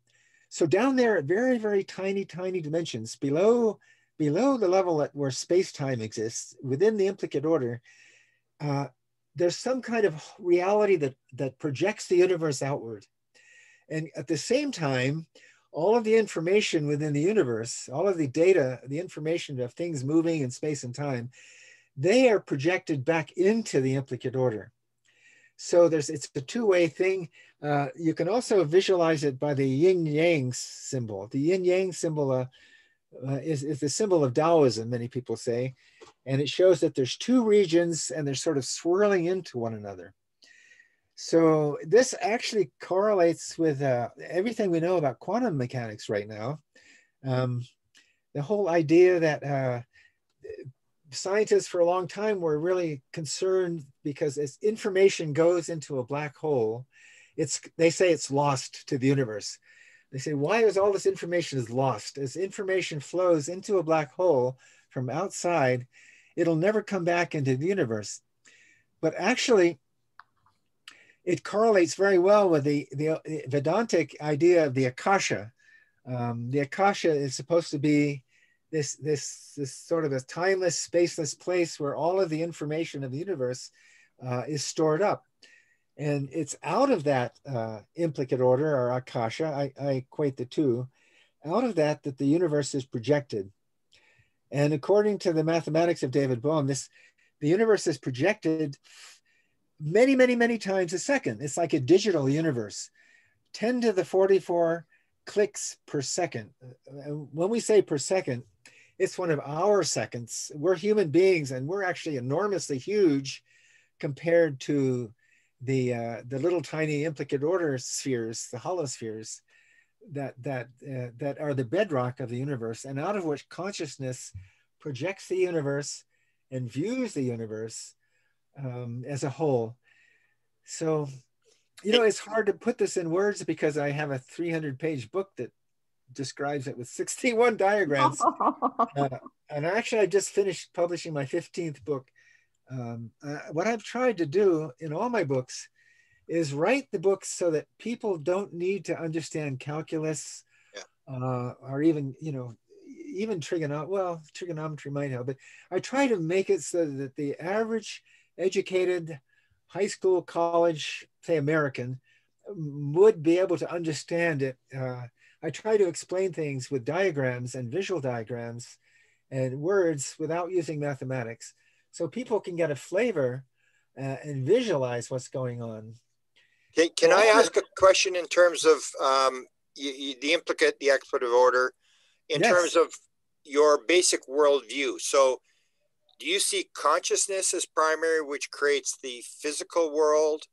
So down there at very, very tiny, tiny dimensions below below the level at where space-time exists, within the implicate order, uh, there's some kind of reality that, that projects the universe outward. And at the same time, all of the information within the universe, all of the data, the information of things moving in space and time, they are projected back into the implicate order. So there's it's a two-way thing. Uh, you can also visualize it by the yin yang symbol. The yin yang symbol uh, uh, is, is the symbol of Taoism, many people say. And it shows that there's two regions and they're sort of swirling into one another. So this actually correlates with uh, everything we know about quantum mechanics right now. Um, the whole idea that uh, scientists for a long time were really concerned because as information goes into a black hole, it's they say it's lost to the universe. They say, why is all this information is lost? As information flows into a black hole from outside, it'll never come back into the universe. But actually, it correlates very well with the, the, Vedantic idea of the Akasha. Um, the Akasha is supposed to be this, this, this sort of a timeless, spaceless place where all of the information of the universe uh, is stored up. And it's out of that uh, implicate order or akasha, I, I equate the two, out of that that the universe is projected. And according to the mathematics of David Bohm, this the universe is projected many, many, many times a second. It's like a digital universe, 10 to the 44 clicks per second. When we say per second, it's one of our seconds. We're human beings and we're actually enormously huge compared to the uh, the little tiny implicate order spheres, the holospheres, that that uh, that are the bedrock of the universe, and out of which consciousness projects the universe and views the universe um, as a whole. So, you know, it's hard to put this in words because I have a 300 page book that describes it with 61 diagrams. uh, and actually, I just finished publishing my 15th book um, uh, what I've tried to do in all my books is write the books so that people don't need to understand calculus yeah. uh, or even, you know, even trigonometry. Well, trigonometry might help, but I try to make it so that the average educated high school, college, say American, would be able to understand it. Uh, I try to explain things with diagrams and visual diagrams and words without using mathematics so people can get a flavor uh, and visualize what's going on. Can, can I ask a question in terms of um, you, you, the implicate, the explicate order, in yes. terms of your basic worldview? So, do you see consciousness as primary, which creates the physical world?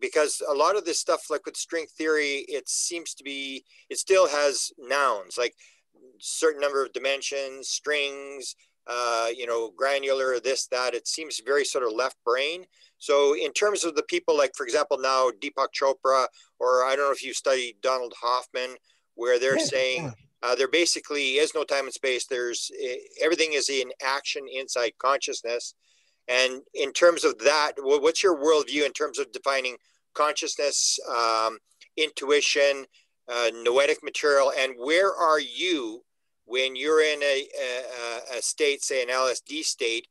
Because a lot of this stuff, like with string theory, it seems to be, it still has nouns, like certain number of dimensions, strings, uh, you know, granular, this, that. It seems very sort of left brain. So, in terms of the people, like for example, now Deepak Chopra, or I don't know if you studied Donald Hoffman, where they're yeah, saying yeah. Uh, there basically is no time and space. There's eh, everything is in action inside consciousness. And in terms of that, what's your worldview in terms of defining consciousness, um, intuition, uh, noetic material, and where are you when you're in a, a, a state, say an LSD state?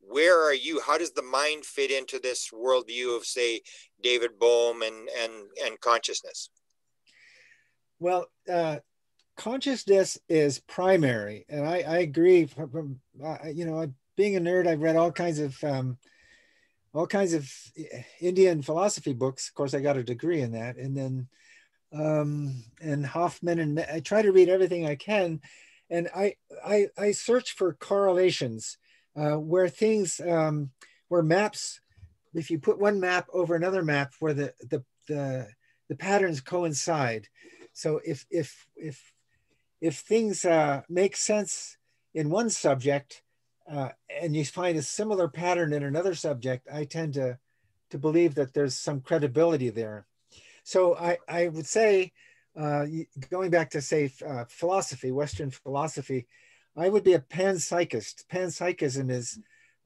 Where are you? How does the mind fit into this worldview of, say, David Bohm and and and consciousness? Well, uh, consciousness is primary, and I, I agree. From, uh, you know, being a nerd, I've read all kinds of um, all kinds of Indian philosophy books. Of course, I got a degree in that, and then um, and Hoffman, and I try to read everything I can, and I I, I search for correlations uh, where things um, where maps. If you put one map over another map, where the the the, the patterns coincide. So if if if if things uh, make sense in one subject, uh, and you find a similar pattern in another subject, I tend to, to believe that there's some credibility there. So I, I would say, uh, going back to say uh, philosophy, Western philosophy, I would be a panpsychist. Panpsychism is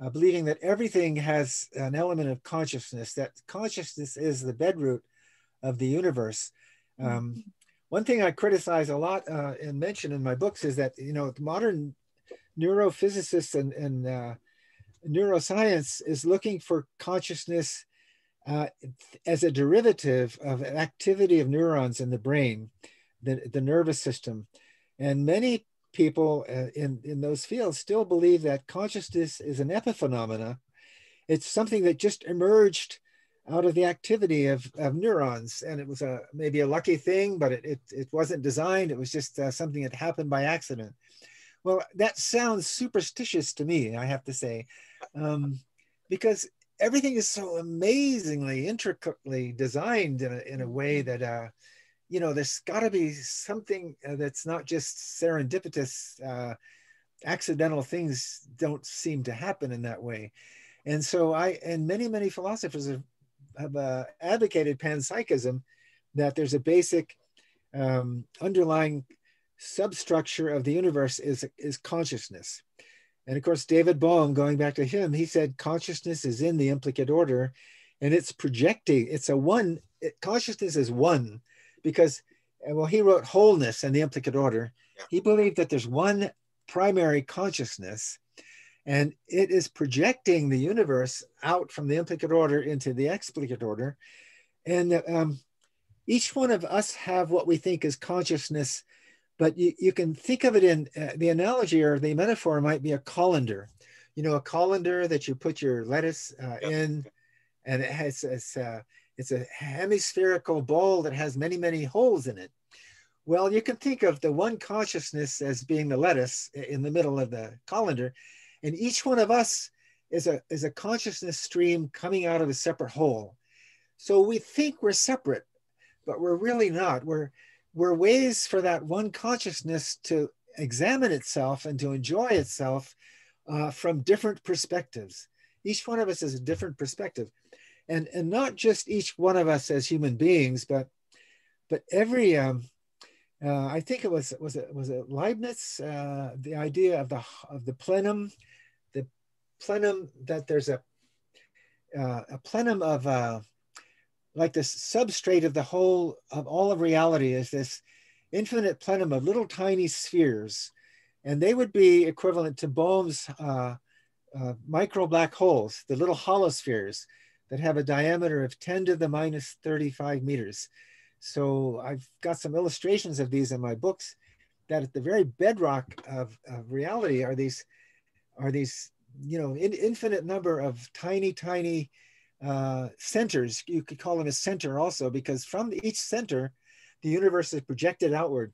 uh, believing that everything has an element of consciousness, that consciousness is the bedroot of the universe. Um, mm-hmm. one thing I criticize a lot uh, and mention in my books is that, you know, modern neurophysicists and, and uh, neuroscience is looking for consciousness uh, as a derivative of activity of neurons in the brain, the, the nervous system. And many people uh, in, in those fields still believe that consciousness is an epiphenomena. It's something that just emerged out of the activity of, of neurons. And it was a maybe a lucky thing, but it, it, it wasn't designed. It was just uh, something that happened by accident. Well, that sounds superstitious to me, I have to say, um, because everything is so amazingly intricately designed in a, in a way that, uh, you know, there's got to be something uh, that's not just serendipitous. Uh, accidental things don't seem to happen in that way. And so I, and many, many philosophers have, have uh, advocated panpsychism, that there's a basic um, underlying substructure of the universe is, is consciousness. And of course, David Bohm, going back to him, he said consciousness is in the implicate order and it's projecting, it's a one, it, consciousness is one because, well, he wrote wholeness and the implicate order. He believed that there's one primary consciousness and it is projecting the universe out from the implicate order into the explicate order. And um, each one of us have what we think is consciousness but you, you can think of it in uh, the analogy or the metaphor might be a colander. You know a colander that you put your lettuce uh, yep. in and it has it's, uh, it's a hemispherical bowl that has many many holes in it. Well you can think of the one consciousness as being the lettuce in the middle of the colander and each one of us is a is a consciousness stream coming out of a separate hole. So we think we're separate but we're really not. We're were ways for that one consciousness to examine itself and to enjoy itself uh, from different perspectives. Each one of us has a different perspective. And, and not just each one of us as human beings, but but every um, uh, I think it was was it was it Leibniz uh, the idea of the of the plenum, the plenum that there's a uh, a plenum of uh, like this substrate of the whole of all of reality is this infinite plenum of little tiny spheres and they would be equivalent to Bohm's uh, uh, micro black holes, the little holospheres that have a diameter of 10 to the minus 35 meters. So I've got some illustrations of these in my books that at the very bedrock of, of reality are these, are these, you know, in, infinite number of tiny, tiny uh, centers. You could call them a center also, because from each center, the universe is projected outward.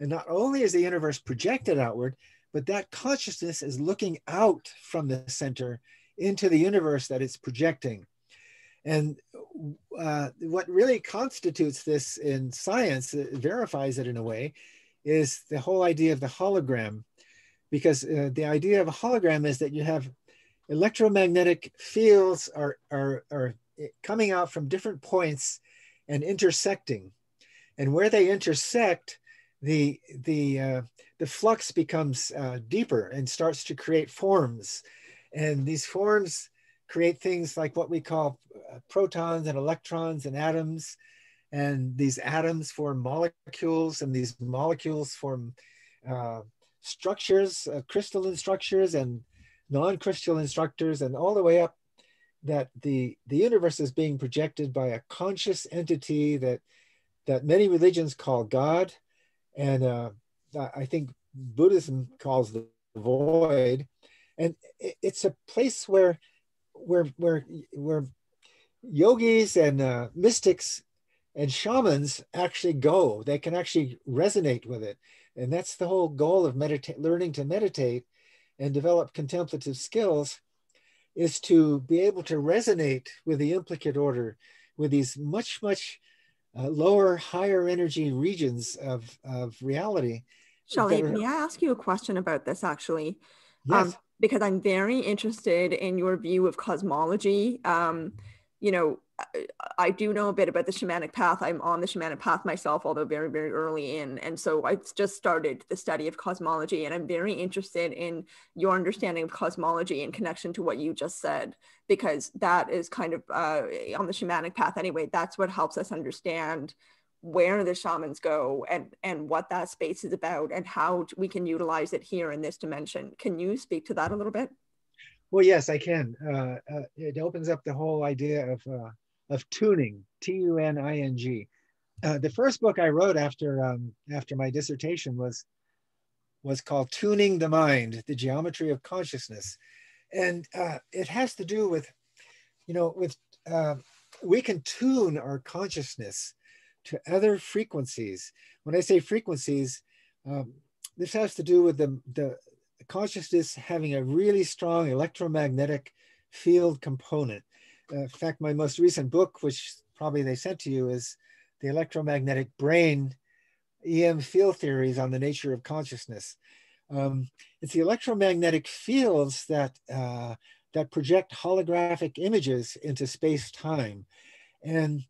And not only is the universe projected outward, but that consciousness is looking out from the center into the universe that it's projecting. And uh, what really constitutes this in science, verifies it in a way, is the whole idea of the hologram. Because uh, the idea of a hologram is that you have electromagnetic fields are, are, are coming out from different points and intersecting. And where they intersect, the, the, uh, the flux becomes uh, deeper and starts to create forms. And these forms create things like what we call uh, protons and electrons and atoms. and these atoms form molecules, and these molecules form uh, structures, uh, crystalline structures, and non-crystalline instructors and all the way up that the the universe is being projected by a conscious entity that that many religions call God, and uh, I think Buddhism calls the void, and it's a place where where where where yogis and uh, mystics and shamans actually go. They can actually resonate with it, and that's the whole goal of meditate, learning to meditate and develop contemplative skills, is to be able to resonate with the implicate order, with these much much uh, lower, higher energy regions of of reality. Shelli, are... may I ask you a question about this actually? Yes. Um, because I'm very interested in your view of cosmology. Um, you know, I do know a bit about the shamanic path. I'm on the shamanic path myself, although very, very early in. And so I've just started the study of cosmology, and I'm very interested in your understanding of cosmology in connection to what you just said, because that is kind of uh, on the shamanic path anyway. That's what helps us understand where the shamans go and and what that space is about and how we can utilize it here in this dimension. Can you speak to that a little bit? Well, yes, I can. Uh, uh, it opens up the whole idea of uh, of tuning, T-U-N-I-N-G. Uh, the first book I wrote after um, after my dissertation was was called "Tuning the Mind: The Geometry of Consciousness," and uh, it has to do with, you know, with uh, we can tune our consciousness to other frequencies. When I say frequencies, um, this has to do with the, the consciousness having a really strong electromagnetic field component. Uh, in fact, my most recent book, which probably they sent to you, is The Electromagnetic Brain EM Field Theories on the Nature of Consciousness. Um, it's the electromagnetic fields that, uh, that project holographic images into space time. And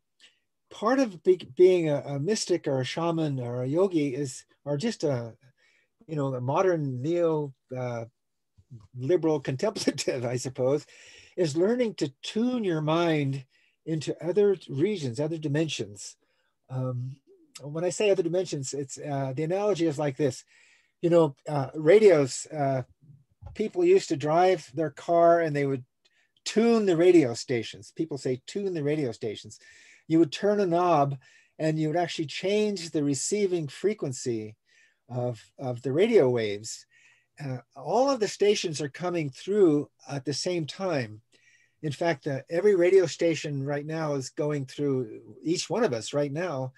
part of be, being a, a, mystic or a shaman or a yogi is, or just a, you know, a modern neo uh, liberal contemplative, I suppose, is learning to tune your mind into other regions, other dimensions. Um, when I say other dimensions, it's uh, the analogy is like this. You know, uh, radios. Uh, people used to drive their car and they would tune the radio stations. People say tune the radio stations. You would turn a knob and you would actually change the receiving frequency of, of the radio waves. Uh, all of the stations are coming through at the same time in fact, uh, every radio station right now is going through each one of us right now.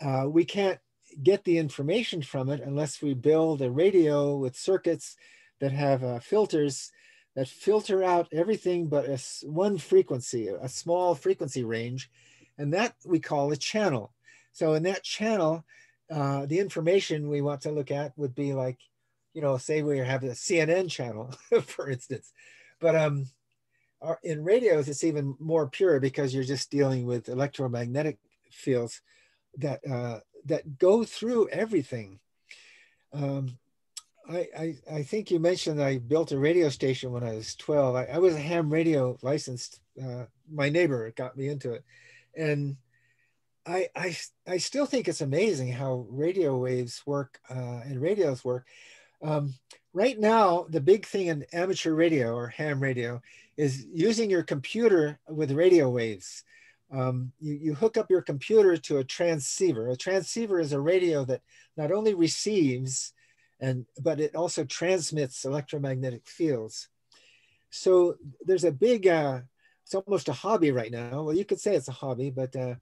Uh, we can't get the information from it unless we build a radio with circuits that have uh, filters that filter out everything but a, one frequency, a small frequency range, and that we call a channel. So in that channel, uh, the information we want to look at would be like, you know, say we have a CNN channel, for instance. But um, in radios, it's even more pure because you're just dealing with electromagnetic fields that uh, that go through everything. Um, I, I, I think you mentioned I built a radio station when I was 12. I, I was a ham radio licensed. Uh, my neighbor got me into it, and I, I I still think it's amazing how radio waves work uh, and radios work. Um, right now, the big thing in amateur radio or ham radio is using your computer with radio waves. Um, you, you hook up your computer to a transceiver. A transceiver is a radio that not only receives, and but it also transmits electromagnetic fields. So there's a big, uh, it's almost a hobby right now. Well, you could say it's a hobby, but uh,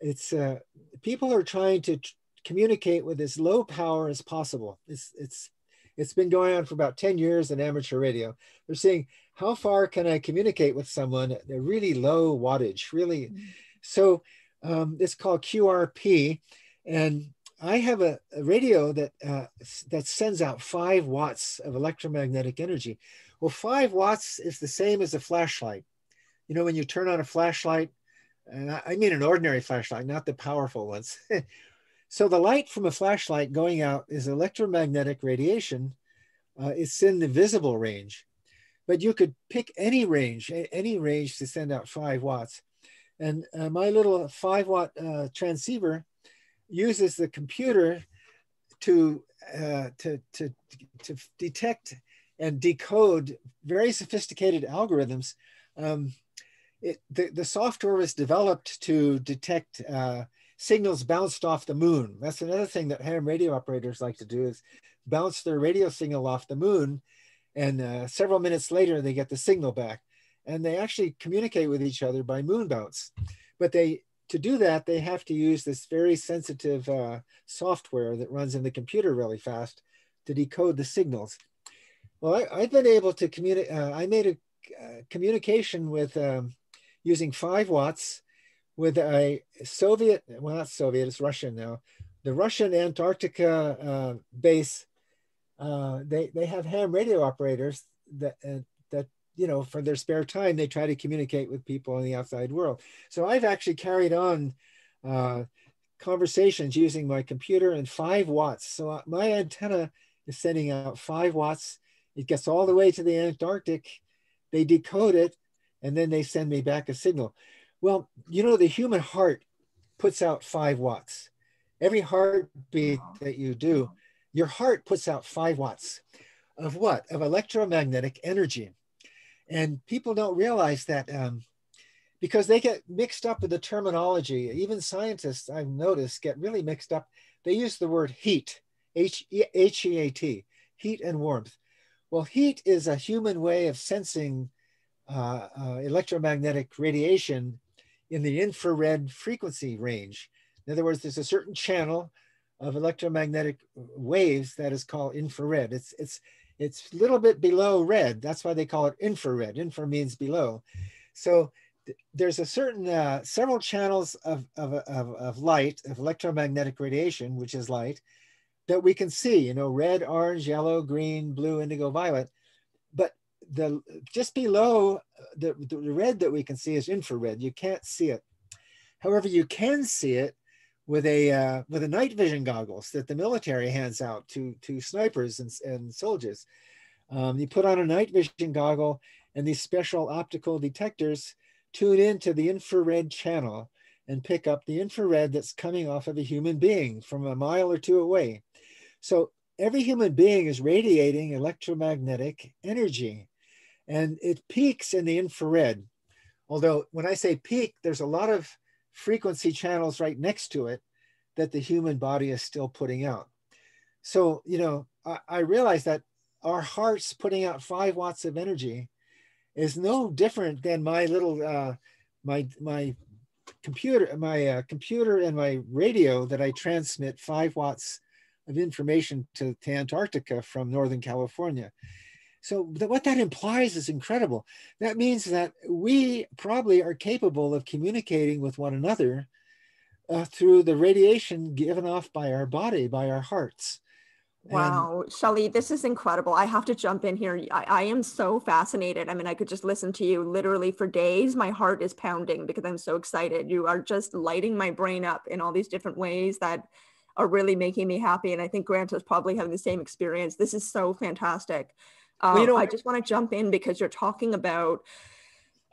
it's uh, people are trying to communicate with as low power as possible. It's it's it's been going on for about 10 years in amateur radio. They're saying, how far can I communicate with someone at a really low wattage, really? Mm-hmm. So um, it's called QRP. And I have a, a radio that, uh, that sends out five watts of electromagnetic energy. Well, five watts is the same as a flashlight. You know, when you turn on a flashlight, and I mean an ordinary flashlight, not the powerful ones. So the light from a flashlight going out is electromagnetic radiation. Uh, it's in the visible range, but you could pick any range, any range to send out five watts. And uh, my little five watt uh, transceiver uses the computer to, uh, to, to, to detect and decode very sophisticated algorithms. Um, it, the, the software was developed to detect uh, signals bounced off the moon. That's another thing that ham radio operators like to do is bounce their radio signal off the moon. And uh, several minutes later, they get the signal back. And they actually communicate with each other by moon bounce. But they to do that, they have to use this very sensitive uh, software that runs in the computer really fast to decode the signals. Well, I, have been able to communicate. Uh, I made a uh, communication with um, using five watts with a Soviet, well, not Soviet, it's Russian now, the Russian Antarctica uh, base. Uh, they, they have ham radio operators that, uh, that, you know, for their spare time, they try to communicate with people in the outside world. So I've actually carried on uh, conversations using my computer and five watts. So uh, my antenna is sending out five watts. It gets all the way to the Antarctic. They decode it and then they send me back a signal. Well, you know, the human heart puts out five watts. Every heartbeat that you do, your heart puts out five watts of what? Of electromagnetic energy. And people don't realize that um, because they get mixed up with the terminology. Even scientists, I've noticed, get really mixed up. They use the word heat, H E A T, heat and warmth. Well, heat is a human way of sensing uh, uh, electromagnetic radiation in the infrared frequency range. In other words, there's a certain channel of electromagnetic waves that is called infrared. It's it's it's a little bit below red. That's why they call it infrared. Infra means below. So th there's a certain uh, several channels of, of, of, of light of electromagnetic radiation, which is light, that we can see. You know, red, orange, yellow, green, blue, indigo, violet. But the just below the, the red that we can see is infrared. You can't see it. However, you can see it with a uh, with a night vision goggles that the military hands out to to snipers and, and soldiers. Um, you put on a night vision goggle, and these special optical detectors tune into the infrared channel and pick up the infrared that's coming off of a human being from a mile or two away. So every human being is radiating electromagnetic energy and it peaks in the infrared. Although when I say peak, there's a lot of frequency channels right next to it that the human body is still putting out. So, you know, I, I realize that our hearts putting out five watts of energy is no different than my little, uh, my, my computer, my uh, computer and my radio that I transmit five watts of information to, to Antarctica from Northern California. So what that implies is incredible. That means that we probably are capable of communicating with one another uh, through the radiation given off by our body, by our hearts. Wow, Shelli, this is incredible. I have to jump in here. I, I, am so fascinated. I mean, I could just listen to you literally for days. My heart is pounding because I'm so excited. You are just lighting my brain up in all these different ways that are really making me happy. And I think Grant is probably having the same experience. This is so fantastic. Um, well, you know, I just want to jump in because you're talking about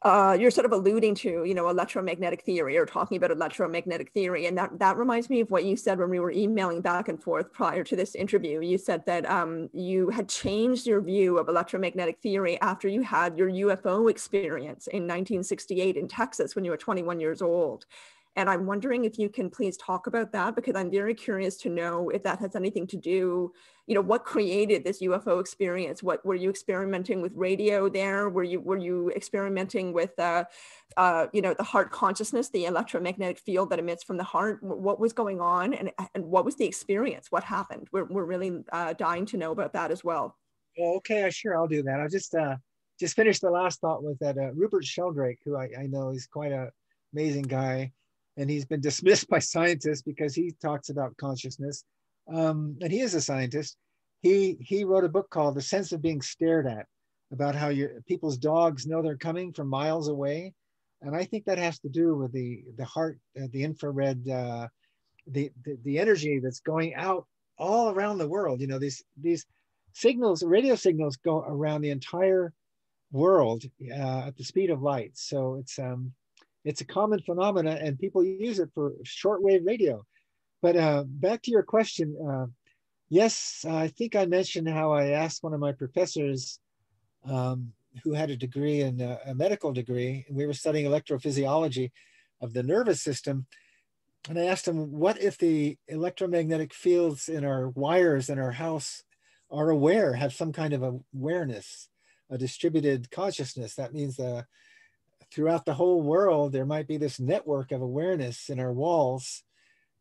uh, you're sort of alluding to, you know, electromagnetic theory or talking about electromagnetic theory. And that, that reminds me of what you said when we were emailing back and forth prior to this interview. You said that um, you had changed your view of electromagnetic theory after you had your UFO experience in 1968 in Texas when you were 21 years old. And I'm wondering if you can please talk about that because I'm very curious to know if that has anything to do, you know, what created this UFO experience? What were you experimenting with radio there? Were you were you experimenting with, uh, uh, you know, the heart consciousness, the electromagnetic field that emits from the heart? What was going on, and and what was the experience? What happened? We're we're really uh, dying to know about that as well. well okay, sure, I'll do that. I'll just uh, just finish the last thought with that uh, Rupert Sheldrake, who I, I know is quite a amazing guy and he's been dismissed by scientists because he talks about consciousness. Um, and he is a scientist. He he wrote a book called The Sense of Being Stared At, about how your people's dogs know they're coming from miles away, and I think that has to do with the the heart, uh, the infrared, uh, the, the the energy that's going out all around the world. You know these these signals, radio signals, go around the entire world uh, at the speed of light. So it's um, it's a common phenomena and people use it for shortwave radio. But uh, back to your question, uh, yes, I think I mentioned how I asked one of my professors um, who had a degree in uh, a medical degree, and we were studying electrophysiology of the nervous system. And I asked him, what if the electromagnetic fields in our wires in our house are aware, have some kind of awareness, a distributed consciousness? That means uh, throughout the whole world, there might be this network of awareness in our walls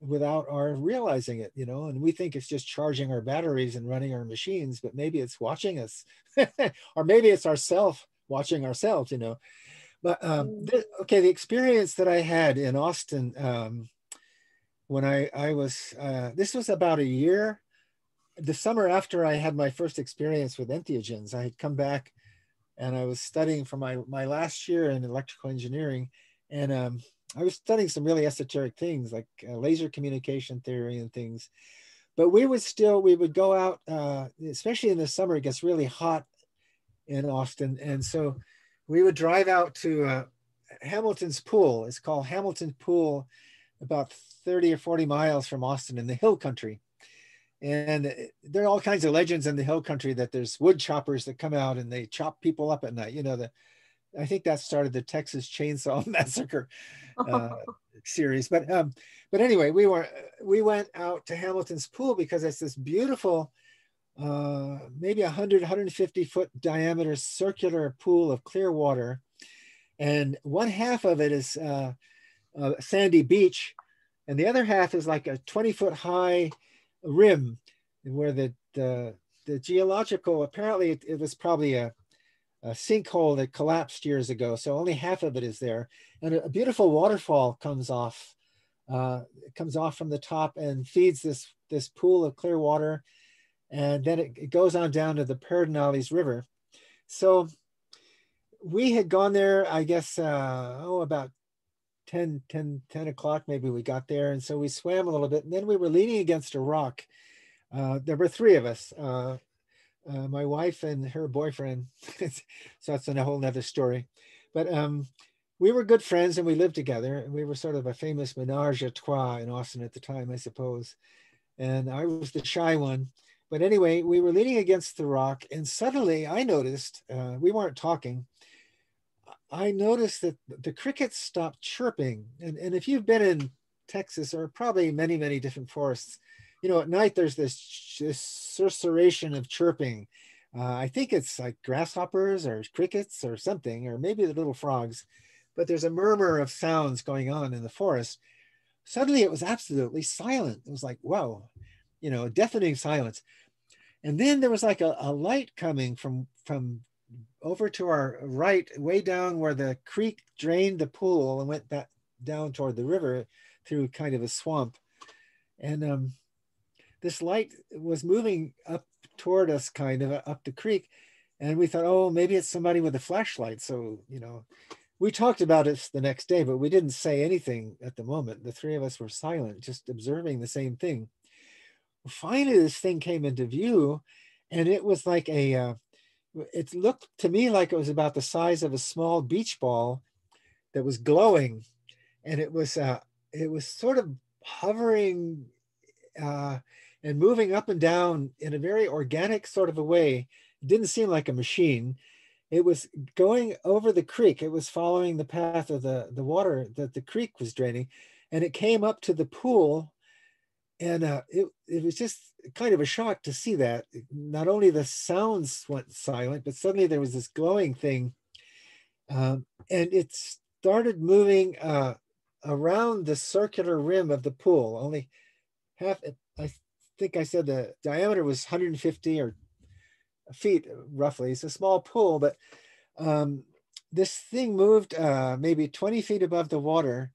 without our realizing it, you know, and we think it's just charging our batteries and running our machines, but maybe it's watching us, or maybe it's ourself watching ourselves, you know. But um, mm. th- okay, the experience that I had in Austin um, when I I was uh, this was about a year, the summer after I had my first experience with entheogens. I had come back, and I was studying for my my last year in electrical engineering, and um, I was studying some really esoteric things like uh, laser communication theory and things. But we would still, we would go out, uh, especially in the summer, it gets really hot in Austin. And so we would drive out to uh, Hamilton's Pool. It's called Hamilton Pool, about 30 or 40 miles from Austin in the hill country. And uh, there are all kinds of legends in the hill country that there's wood choppers that come out and they chop people up at night. You know, the, I think that started the Texas Chainsaw Massacre uh, series. But um, but anyway, we were we went out to Hamilton's Pool because it's this beautiful, uh, maybe 100 150 foot diameter circular pool of clear water, and one half of it is uh, a sandy beach, and the other half is like a 20 foot high rim, where the the, the geological apparently it, it was probably a a sinkhole that collapsed years ago. So only half of it is there. And a, beautiful waterfall comes off, uh, comes off from the top and feeds this, this pool of clear water. And then it, it goes on down to the Pedernales River. So we had gone there, I guess, uh, oh, about 10, 10, 10 o'clock, maybe we got there. And so we swam a little bit and then we were leaning against a rock. Uh, there were three of us, uh, uh, my wife and her boyfriend. so that's a whole nother story. But um, we were good friends and we lived together. And we were sort of a famous menage a trois in Austin at the time, I suppose. And I was the shy one. But anyway, we were leaning against the rock, and suddenly I noticed uh, we weren't talking. I noticed that the crickets stopped chirping. And, and if you've been in Texas or probably many, many different forests, you know, at night there's this, this susurration of chirping. Uh, I think it's like grasshoppers or crickets or something, or maybe the little frogs, but there's a murmur of sounds going on in the forest. Suddenly it was absolutely silent. It was like, whoa, you know, deafening silence. And then there was like a, a light coming from, from over to our right, way down where the creek drained the pool and went back down toward the river through kind of a swamp. And um, this light was moving up toward us kind of up the creek. And we thought oh maybe it's somebody with a flashlight. So you know we talked about it the next day but we didn't say anything at the moment. The three of us were silent just observing the same thing. Finally this thing came into view and it was like a uh, it looked to me like it was about the size of a small beach ball that was glowing and it was uh it was sort of hovering uh and moving up and down in a very organic sort of a way. It didn't seem like a machine. It was going over the creek. It was following the path of the, the water that the creek was draining. And it came up to the pool. And uh, it, it was just kind of a shock to see that. Not only the sounds went silent, but suddenly there was this glowing thing. Um, and it started moving uh, around the circular rim of the pool. Only half, I think I said the diameter was 150 or feet roughly. It's a small pool, but um, this thing moved uh, maybe 20 feet above the water.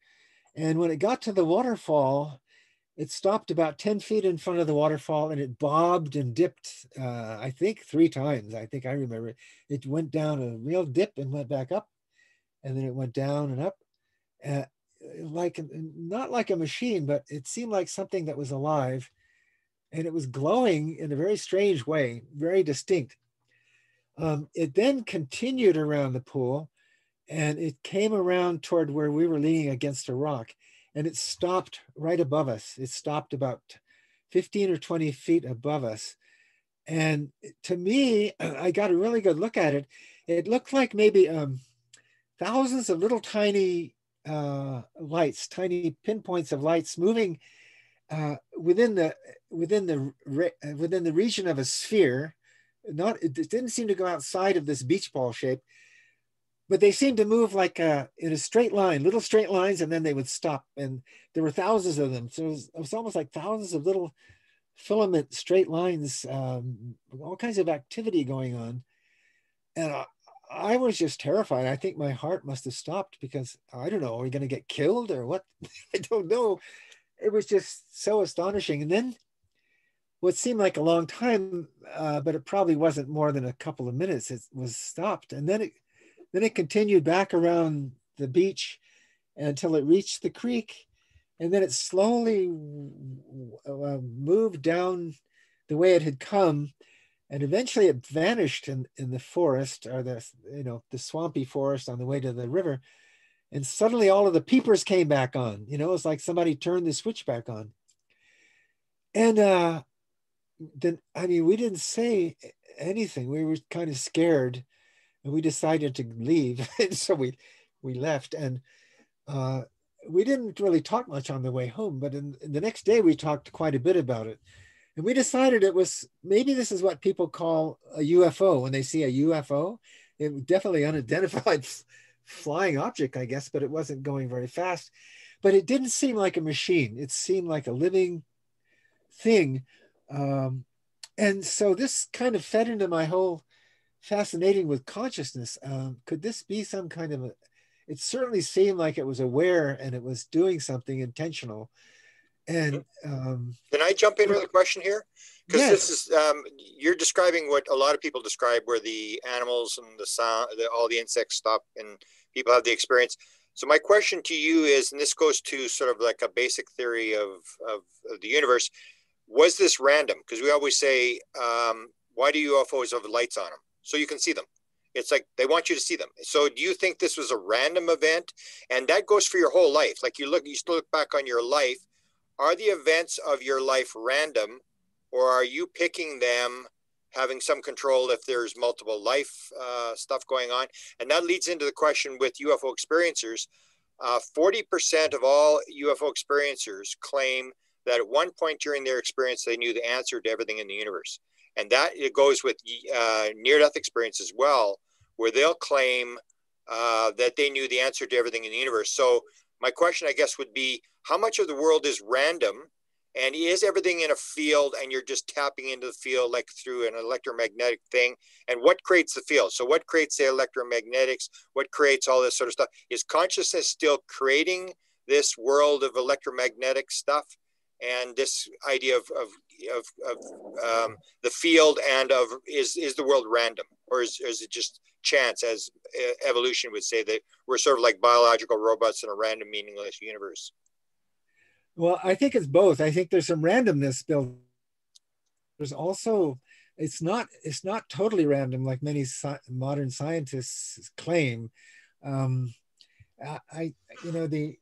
And when it got to the waterfall, it stopped about 10 feet in front of the waterfall and it bobbed and dipped, uh, I think three times. I think I remember it. went down a real dip and went back up. And then it went down and up. Uh, like not like a machine, but it seemed like something that was alive and it was glowing in a very strange way, very distinct. Um, it then continued around the pool and it came around toward where we were leaning against a rock and it stopped right above us. It stopped about 15 or 20 feet above us. And to me, I got a really good look at it. It looked like maybe um, thousands of little tiny uh, lights, tiny pinpoints of lights moving uh, within the within the within the region of a sphere. Not it didn't seem to go outside of this beach ball shape, but they seemed to move like uh, in a straight line, little straight lines, and then they would stop. And there were thousands of them. So it was, it was almost like thousands of little filament straight lines, um, all kinds of activity going on. And I, I was just terrified. I think my heart must have stopped because I don't know, are we going to get killed or what? I don't know. It was just so astonishing. And then what seemed like a long time, uh, but it probably wasn't more than a couple of minutes, it was stopped. And then it, then it continued back around the beach until it reached the creek. And then it slowly uh, moved down the way it had come. And eventually it vanished in, in the forest or the, you know, the swampy forest on the way to the river. And suddenly all of the peepers came back on. You know, it's like somebody turned the switch back on. And uh, then, I mean, we didn't say anything. We were kind of scared and we decided to leave. so we we left, and uh, we didn't really talk much on the way home. But in, in the next day, we talked quite a bit about it, and we decided it was maybe this is what people call a UFO when they see a UFO. It definitely unidentified flying object, I guess, but it wasn't going very fast. But it didn't seem like a machine. It seemed like a living thing. Um, and so this kind of fed into my whole fascinating with consciousness. Um, could this be some kind of a, it certainly seemed like it was aware and it was doing something intentional. And um, can I jump in with a question here? Because yes. this is um, you're describing what a lot of people describe, where the animals and the sound, the, all the insects stop, and people have the experience. So my question to you is, and this goes to sort of like a basic theory of of, of the universe: Was this random? Because we always say, um, why do UFOs have lights on them? So you can see them. It's like they want you to see them. So do you think this was a random event? And that goes for your whole life. Like you look, you still look back on your life. Are the events of your life random, or are you picking them, having some control if there's multiple life uh, stuff going on? And that leads into the question with UFO experiencers. Uh, 40% of all UFO experiencers claim that at one point during their experience, they knew the answer to everything in the universe and that it goes with uh, near-death experience as well, where they'll claim uh, that they knew the answer to everything in the universe. So my question, I guess, would be: How much of the world is random, and is everything in a field, and you're just tapping into the field like through an electromagnetic thing? And what creates the field? So what creates the electromagnetics? What creates all this sort of stuff? Is consciousness still creating this world of electromagnetic stuff? And this idea of, of of, of um, the field and of is is the world random? Or is, is it just chance as evolution would say that we're sort of like biological robots in a random meaningless universe? Well i think it's both. I think there's some randomness built. There's also it's not it's not totally random like many sci- modern scientists claim. Um, I, I you know the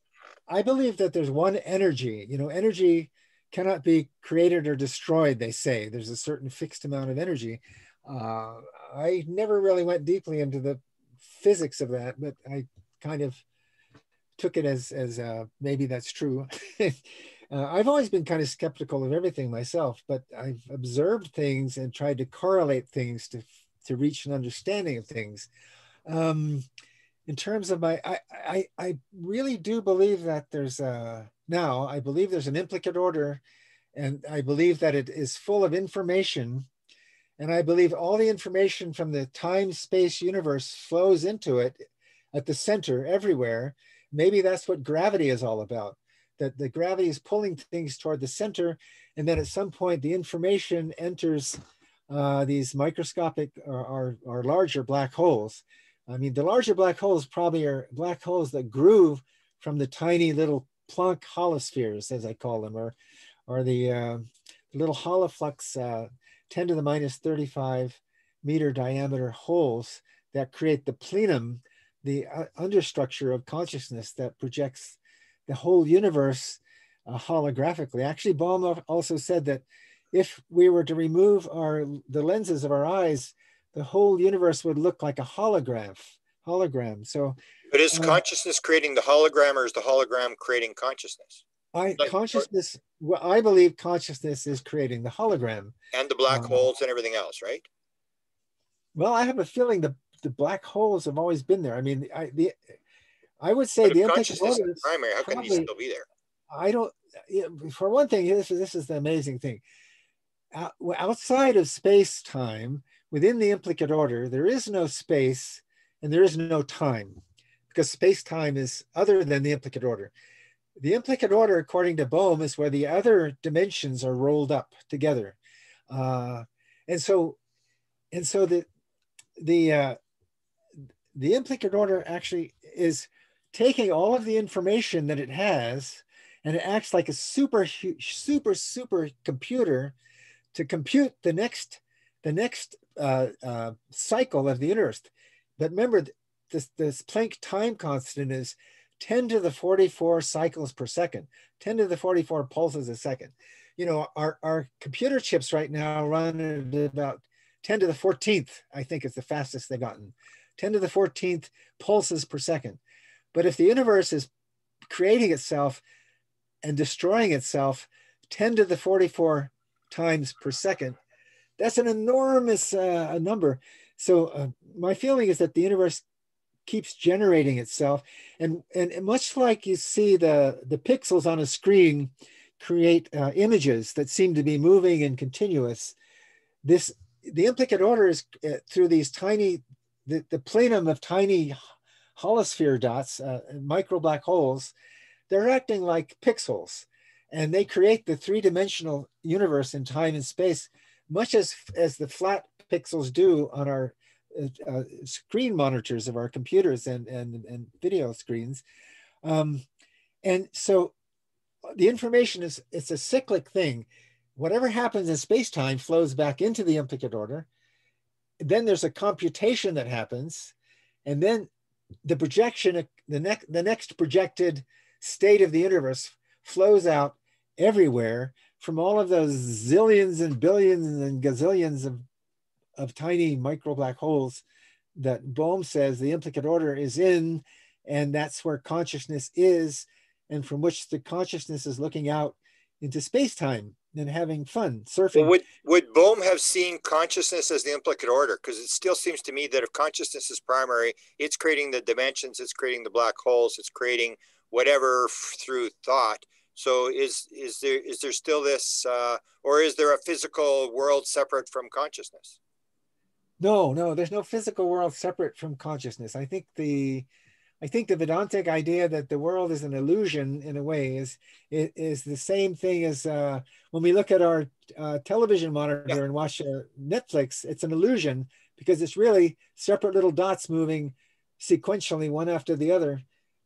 i believe that there's one energy you know energy cannot be created or destroyed, they say. There's a certain fixed amount of energy. Uh, I never really went deeply into the physics of that, but I kind of took it as, as uh, maybe that's true. uh, I've always been kind of skeptical of everything myself, but I've observed things and tried to correlate things to, to reach an understanding of things. Um, in terms of my, I, I, I really do believe that there's a, now, I believe there's an implicate order, and I believe that it is full of information. And I believe all the information from the time space universe flows into it at the center everywhere. Maybe that's what gravity is all about that the gravity is pulling things toward the center. And then at some point, the information enters uh, these microscopic or, or, or larger black holes. I mean, the larger black holes probably are black holes that grew from the tiny little Planck holospheres, as I call them, or, or the uh, little holoflux uh, 10 to the minus 35 meter diameter holes that create the plenum the uh, understructure of consciousness that projects the whole universe uh, holographically. Actually, Bohm also said that if we were to remove our the lenses of our eyes, the whole universe would look like a hologram. Hologram. So, but is uh, consciousness creating the hologram, or is the hologram creating consciousness? I like, consciousness. Well, I believe consciousness is creating the hologram and the black uh, holes and everything else, right? Well, I have a feeling the the black holes have always been there. I mean, I the I would say the consciousness is primary. How probably, can these still be there? I don't. For one thing, this is this is the amazing thing. Outside of space time, within the implicate order, there is no space and there is no time because space time is other than the implicate order. The implicate order, according to Bohm, is where the other dimensions are rolled up together. Uh, and so, and so the, the, uh, the implicate order actually is taking all of the information that it has and it acts like a super, super, super computer to compute the next, the next uh, uh, cycle of the universe. But remember, this, this Planck time constant is 10 to the 44 cycles per second, 10 to the 44 pulses a second. You know, our, our computer chips right now run at about 10 to the 14th, I think is the fastest they've gotten. 10 to the 14th pulses per second. But if the universe is creating itself and destroying itself 10 to the 44 times per second, that's an enormous uh, number. So uh, my feeling is that the universe keeps generating itself. And, and much like you see the, the pixels on a screen create uh, images that seem to be moving and continuous, this the implicate order is uh, through these tiny, the, the plenum of tiny holosphere dots, uh, micro black holes, they're acting like pixels and they create the three-dimensional universe in time and space, much as, as the flat pixels do on our uh, screen monitors of our computers and, and, and video screens. Um, and so the information is, it's a cyclic thing. Whatever happens in space-time flows back into the implicate order. Then there's a computation that happens. And then the projection, the, the next projected state of the universe flows out everywhere from all of those zillions and billions and gazillions of of tiny micro black holes that Bohm says the implicate order is in, and that's where consciousness is, and from which the consciousness is looking out into space time and having fun surfing. Would would Bohm have seen consciousness as the implicate order? Because it still seems to me that if consciousness is primary, it's creating the dimensions, it's creating the black holes, it's creating whatever through thought. So is is there is there still this, uh, or is there a physical world separate from consciousness? No, no, there's no physical world separate from consciousness. I think the I think the Vedantic idea that the world is an illusion in a way is is the same thing as uh, when we look at our uh, television monitor yeah. and watch uh, Netflix. It's an illusion because it's really separate little dots moving sequentially one after the other.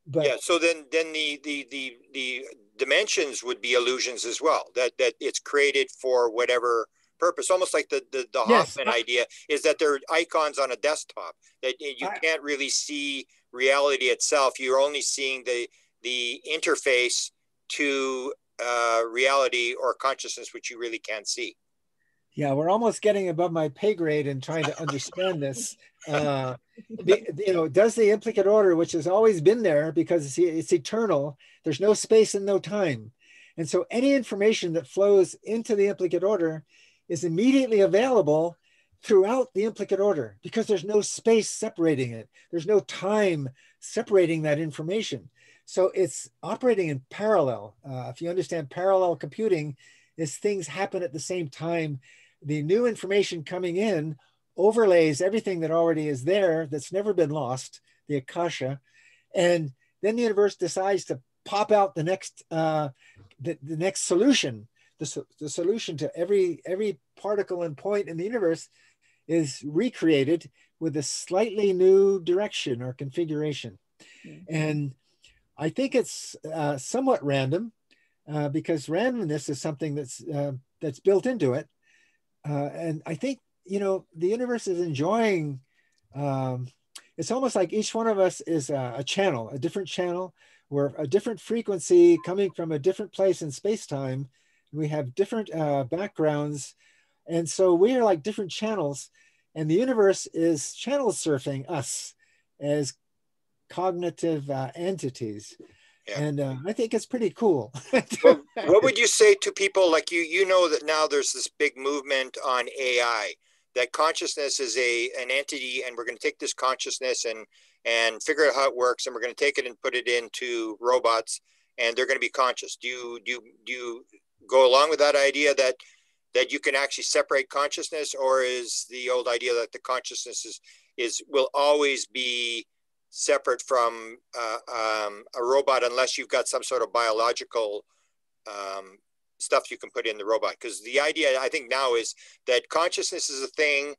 But yeah, so then then the the the the dimensions would be illusions as well. That that it's created for whatever purpose, almost like the the, the yes. Hoffman idea is that they're icons on a desktop that you can't really see reality itself. You're only seeing the the interface to uh, reality or consciousness, which you really can't see. Yeah, we're almost getting above my pay grade and trying to understand this. Uh, the, you know, does the implicate order, which has always been there because it's, it's eternal, there's no space and no time. And so any information that flows into the implicate order is immediately available throughout the implicate order because there's no space separating it. There's no time separating that information. So it's operating in parallel. Uh, if you understand parallel computing, is things happen at the same time. The new information coming in overlays everything that already is there that's never been lost, the Akasha. And then the universe decides to pop out the next, uh, the, the next solution the, the solution to every every particle and point in the universe is recreated with a slightly new direction or configuration. Mm-hmm. And I think it's uh, somewhat random uh, because randomness is something that's uh, that's built into it. Uh, and I think you know the universe is enjoying um, it's almost like each one of us is a, a channel, a different channel, where a different frequency coming from a different place in space-time. We have different uh, backgrounds. And so we are like different channels and the universe is channel surfing us as cognitive uh, entities. Yeah. And uh, I think it's pretty cool. well, what would you say to people like you? You know that now there's this big movement on AI that consciousness is a an entity, and we're going to take this consciousness and and figure out how it works, and we're going to take it and put it into robots, and they're going to be conscious. Do you do you, do you go along with that idea that that you can actually separate consciousness, or is the old idea that the consciousness is is will always be separate from uh, um, a robot unless you've got some sort of biological um, stuff you can put in the robot. Because the idea, I think, now is that consciousness is a thing.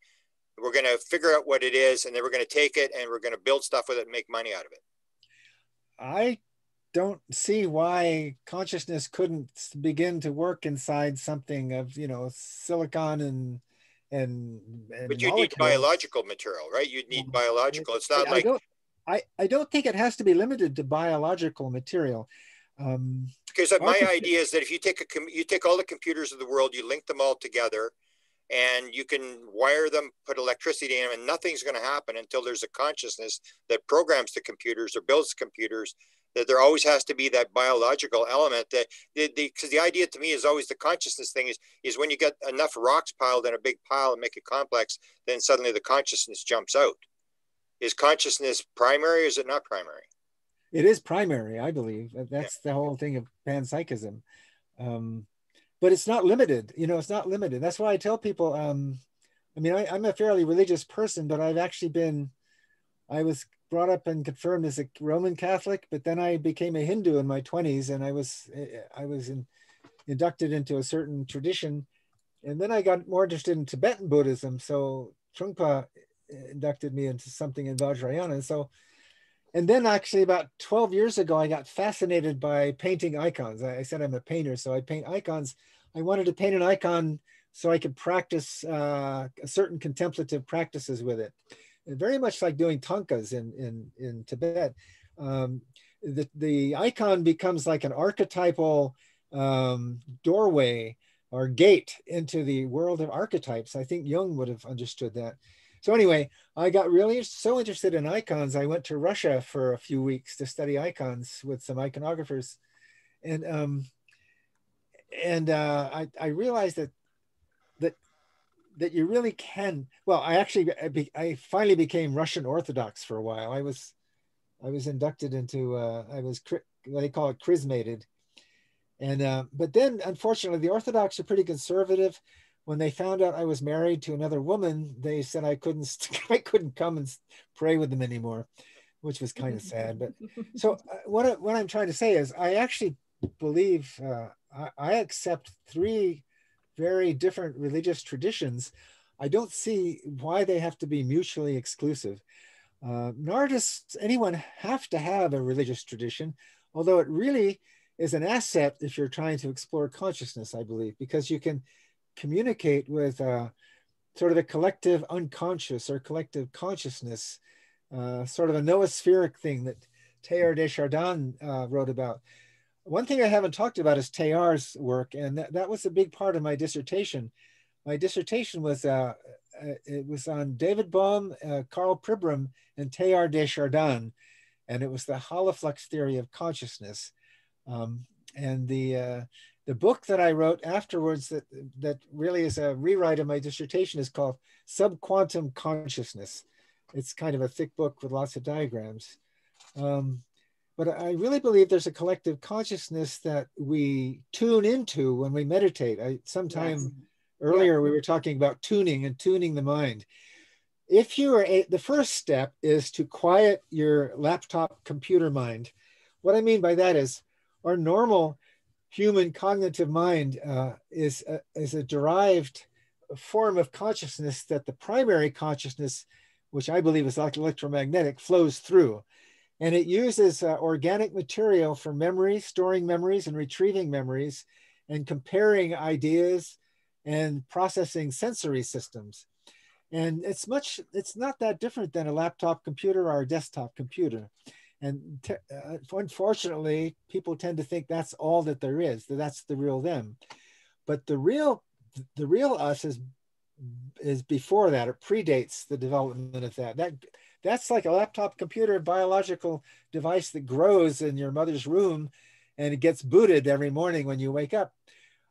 We're going to figure out what it is, and then we're going to take it and we're going to build stuff with it and make money out of it. I don't see why consciousness couldn't begin to work inside something of you know silicon and and, and but you need biological material right? You need biological. It's not I like don't, I, I don't think it has to be limited to biological material. Um, because my idea is that if you take a you take all the computers of the world you link them all together and you can wire them put electricity in them and nothing's going to happen until there's a consciousness that programs the computers or builds computers that there always has to be that biological element that because the, the, the, idea to me is always the consciousness thing is is when you get enough rocks piled in a big pile and make it complex then suddenly the consciousness jumps out. Is consciousness primary or is it not primary? It is primary i believe. That's yeah. the whole thing of panpsychism. Um, but it's not limited you know it's not limited that's why i tell people um, i mean I, i'm a fairly religious person but i've actually been i was brought up and confirmed as a Roman Catholic, but then I became a Hindu in my 20s and I was I was in, inducted into a certain tradition. And then I got more interested in Tibetan Buddhism. So Trungpa inducted me into something in Vajrayana. So, and then actually about 12 years ago, I got fascinated by painting icons. I, said I'm a painter, so I paint icons. I wanted to paint an icon so I could practice uh, certain contemplative practices with it very much like doing thangkas in, in, in Tibet. Um, the, the icon becomes like an archetypal um, doorway or gate into the world of archetypes. I think Jung would have understood that. So anyway, I got really so interested in icons. I went to Russia for a few weeks to study icons with some iconographers, and um, and uh, I, I realized that that that you really can. Well, I actually I, be, I finally became Russian Orthodox for a while. I was I was inducted into uh, I was they call it chrismated, and uh, but then unfortunately the Orthodox are pretty conservative. When they found out I was married to another woman, they said I couldn't I couldn't come and pray with them anymore, which was kind of sad. But so uh, what what I'm trying to say is I actually believe uh, I, I accept three very different religious traditions, I don't see why they have to be mutually exclusive. Uh, nor does anyone have to have a religious tradition, although it really is an asset if you're trying to explore consciousness, I believe, because you can communicate with uh, sort of a collective unconscious or collective consciousness, uh, sort of a noospheric thing that Teilhard de Chardin uh, wrote about. One thing I haven't talked about is Teilhard's work, and that, that was a big part of my dissertation. My dissertation was uh, uh it was on David Bohm, uh, Karl Pribram, and Teilhard de Chardin, and it was the holoflux theory of consciousness. Um, and the uh, the book that I wrote afterwards that that really is a rewrite of my dissertation is called Subquantum Consciousness. It's kind of a thick book with lots of diagrams. Um, but I really believe there's a collective consciousness that we tune into when we meditate. I sometime yes. earlier yeah. we were talking about tuning and tuning the mind. If you are a, the first step is to quiet your laptop computer mind. What I mean by that is our normal human cognitive mind uh, is a, is a derived form of consciousness that the primary consciousness, which I believe is electromagnetic, flows through. And it uses uh, organic material for memory, storing memories and retrieving memories, and comparing ideas and processing sensory systems. And it's much, it's not that different than a laptop computer or a desktop computer. And uh, unfortunately, people tend to think that's all that there is, that that's the real them. But the real, the real us is is before that. It predates the development of that. That that's like a laptop computer, biological device that grows in your mother's room, and it gets booted every morning when you wake up.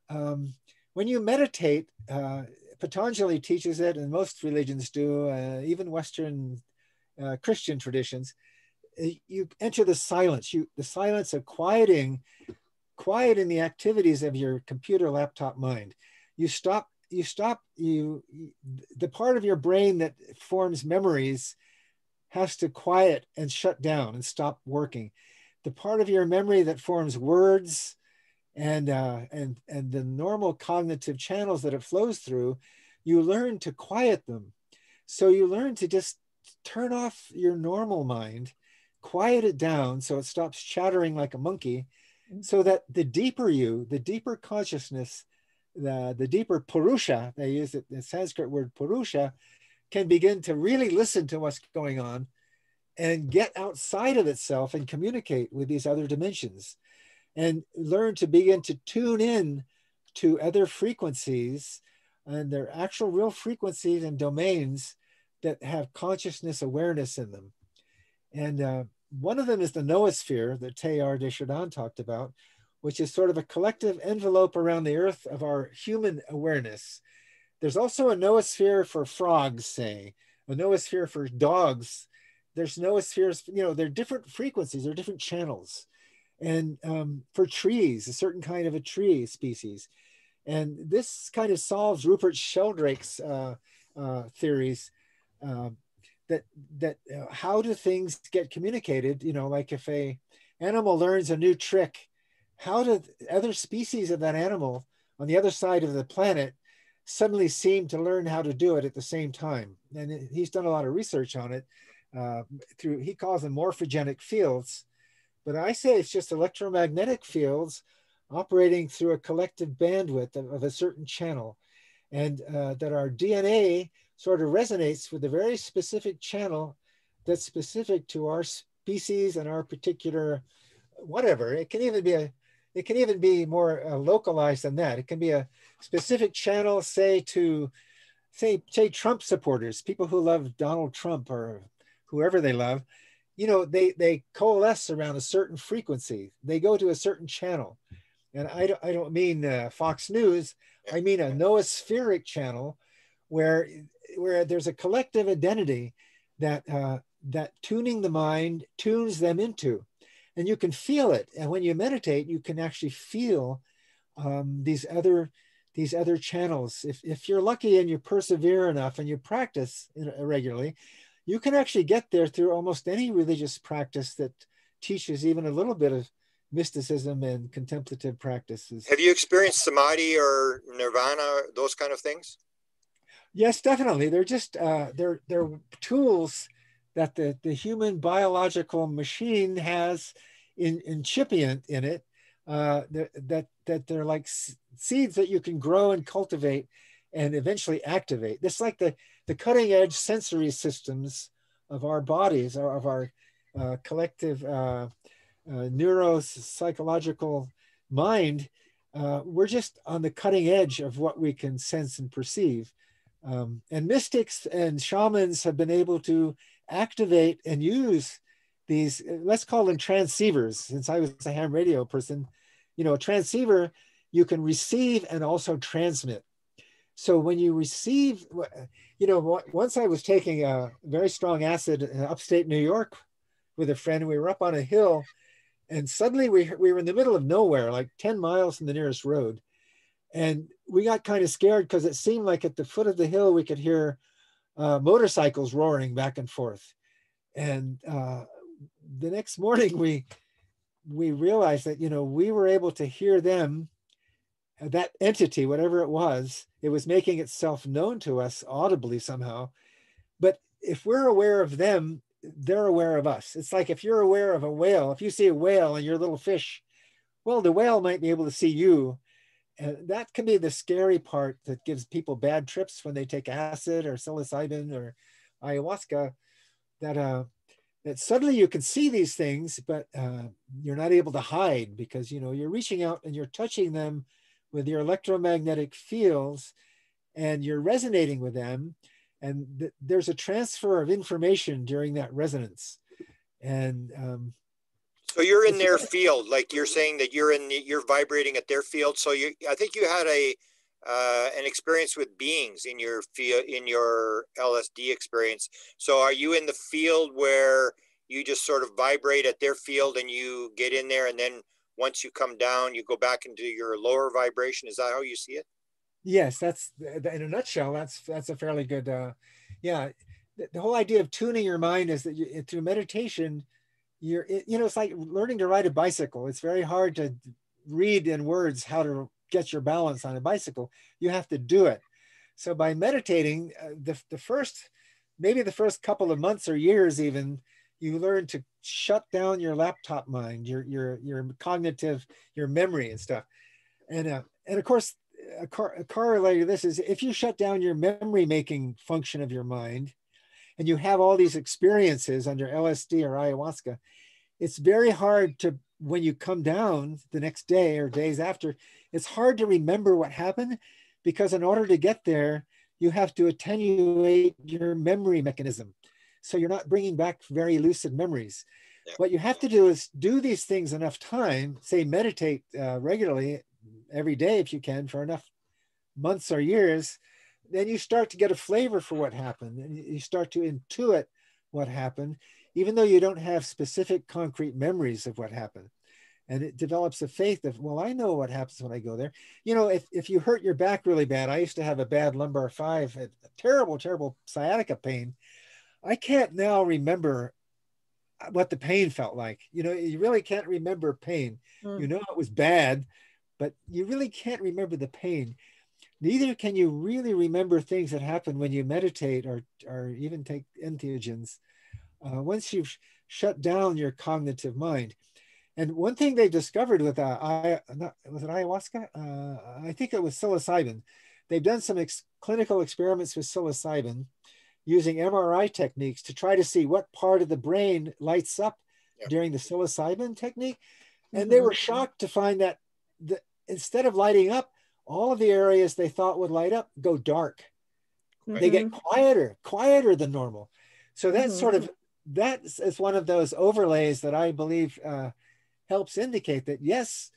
Um, when you meditate, uh, Patanjali teaches it, and most religions do, uh, even Western uh, Christian traditions. Uh, you enter the silence, you the silence of quieting, quieting the activities of your computer laptop mind. You stop, you stop, you the part of your brain that forms memories has to quiet and shut down and stop working. The part of your memory that forms words and uh, and and the normal cognitive channels that it flows through, you learn to quiet them. So you learn to just turn off your normal mind quiet it down so it stops chattering like a monkey mm. so that the deeper you, the deeper consciousness, the, the deeper purusha, they use it, the Sanskrit word purusha, can begin to really listen to what's going on and get outside of itself and communicate with these other dimensions and learn to begin to tune in to other frequencies and their actual real frequencies and domains that have consciousness awareness in them. And uh, one of them is the noosphere that Teilhard de Chardin talked about, which is sort of a collective envelope around the earth of our human awareness. There's also a noosphere for frogs, say, a noosphere for dogs. There's noospheres, you know, they're different frequencies, they're different channels. And um, for trees, a certain kind of a tree species. And this kind of solves Rupert Sheldrake's uh, uh, theories uh, that that uh, how do things get communicated? You know like if a animal learns a new trick how do other species of that animal on the other side of the planet suddenly seem to learn how to do it at the same time? And he's done a lot of research on it uh, through he calls them morphogenic fields. But i say it's just electromagnetic fields operating through a collective bandwidth of, of a certain channel. And uh, that our dna sort of resonates with a very specific channel that's specific to our species and our particular whatever. It can even be a it can even be more uh, localized than that. It can be a specific channel, say to say say Trump supporters, people who love Donald Trump or whoever they love. You know, they they coalesce around a certain frequency. They go to a certain channel, and I don't I don't mean uh, Fox News. I mean a noospheric channel, where where there's a collective identity that uh, that tuning the mind tunes them into, and you can feel it. And when you meditate, you can actually feel um, these other these other channels. If if you're lucky and you persevere enough and you practice regularly, you can actually get there through almost any religious practice that teaches even a little bit of mysticism and contemplative practices. Have you experienced samadhi or nirvana, those kind of things? Yes, definitely. They're just uh, they're they're tools that the the human biological machine has in incipient in it. Uh, that that they're like seeds that you can grow and cultivate and eventually activate. This like the the cutting edge sensory systems of our bodies or of our uh, collective uh, uh, neuropsychological mind. Uh, we're just on the cutting edge of what we can sense and perceive. Um, and mystics and shamans have been able to activate and use these, let's call them transceivers, since I was a ham radio person. You know, a transceiver, you can receive and also transmit. So when you receive, you know, once I was taking a very strong acid in upstate New York with a friend, we were up on a hill and suddenly we, we were in the middle of nowhere, like 10 miles from the nearest road. And we got kind of scared because it seemed like at the foot of the hill we could hear uh, motorcycles roaring back and forth. And uh, the next morning we we realized that you know we were able to hear them uh, that entity whatever it was it was making itself known to us audibly somehow but if we're aware of them they're aware of us it's like if you're aware of a whale if you see a whale and you're a little fish well the whale might be able to see you and that can be the scary part that gives people bad trips when they take acid or psilocybin or ayahuasca. That uh, that suddenly you can see these things, but uh, you're not able to hide because you know you're reaching out and you're touching them with your electromagnetic fields, and you're resonating with them, and th- there's a transfer of information during that resonance, and um, so you're in their field, like you're saying that you're in, you're vibrating at their field. So you, I think you had a, uh, an experience with beings in your field, in your LSD experience. So are you in the field where you just sort of vibrate at their field and you get in there, and then once you come down, you go back into your lower vibration? Is that how you see it? Yes, that's in a nutshell. That's that's a fairly good. Uh, yeah, the, the whole idea of tuning your mind is that you, through meditation you're you know it's like learning to ride a bicycle. It's very hard to read in words how to get your balance on a bicycle. You have to do it. So by meditating uh, the, the first maybe the first couple of months or years even you learn to shut down your laptop mind your your your cognitive your memory and stuff. And uh, and of course a, cor- a corollary to this is if you shut down your memory making function of your mind and you have all these experiences under LSD or ayahuasca, it's very hard to, when you come down the next day or days after, it's hard to remember what happened because in order to get there, you have to attenuate your memory mechanism. So you're not bringing back very lucid memories. What you have to do is do these things enough time, say meditate uh, regularly every day if you can for enough months or years then you start to get a flavor for what happened. And you start to intuit what happened even though you don't have specific concrete memories of what happened. And it develops a faith of well i know what happens when i go there. You know if, if you hurt your back really bad i used to have a bad lumbar five a terrible terrible sciatica pain. I can't now remember what the pain felt like. You know you really can't remember pain. Mm. you know it was bad but you really can't remember the pain neither can you really remember things that happen when you meditate or, or even take entheogens uh, once you've shut down your cognitive mind. And one thing they discovered with uh, I, not, was it ayahuasca? Uh, I think it was psilocybin. They've done some ex- clinical experiments with psilocybin using MRI techniques to try to see what part of the brain lights up yeah. during the psilocybin technique. And mm-hmm. they were shocked to find that the, instead of lighting up, all of the areas they thought would light up go dark. Mm-hmm. They get quieter, quieter than normal. So that's mm-hmm. sort of that is one of those overlays that I believe uh, helps indicate that yes,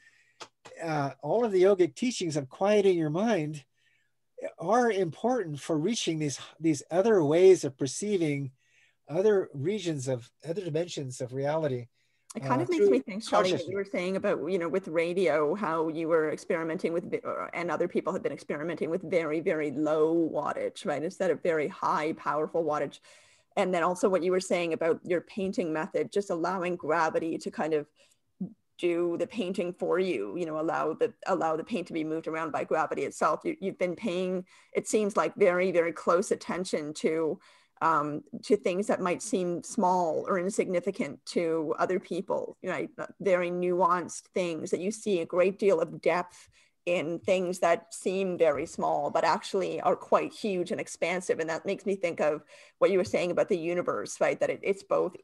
uh, all of the yogic teachings of quieting your mind are important for reaching these these other ways of perceiving other regions of other dimensions of reality it kind uh, of makes me think, Charlie, what you were saying about, you know, with radio, how you were experimenting with, and other people have been experimenting with very, very low wattage, right? Instead of very high, powerful wattage. And then also what you were saying about your painting method, just allowing gravity to kind of do the painting for you, you know, allow the, allow the paint to be moved around by gravity itself. You, you've been paying, it seems like very, very close attention to um, to things that might seem small or insignificant to other people, right? Very nuanced things that you see a great deal of depth in things that seem very small, but actually are quite huge and expansive. And that makes me think of what you were saying about the universe, right? That it, it's both,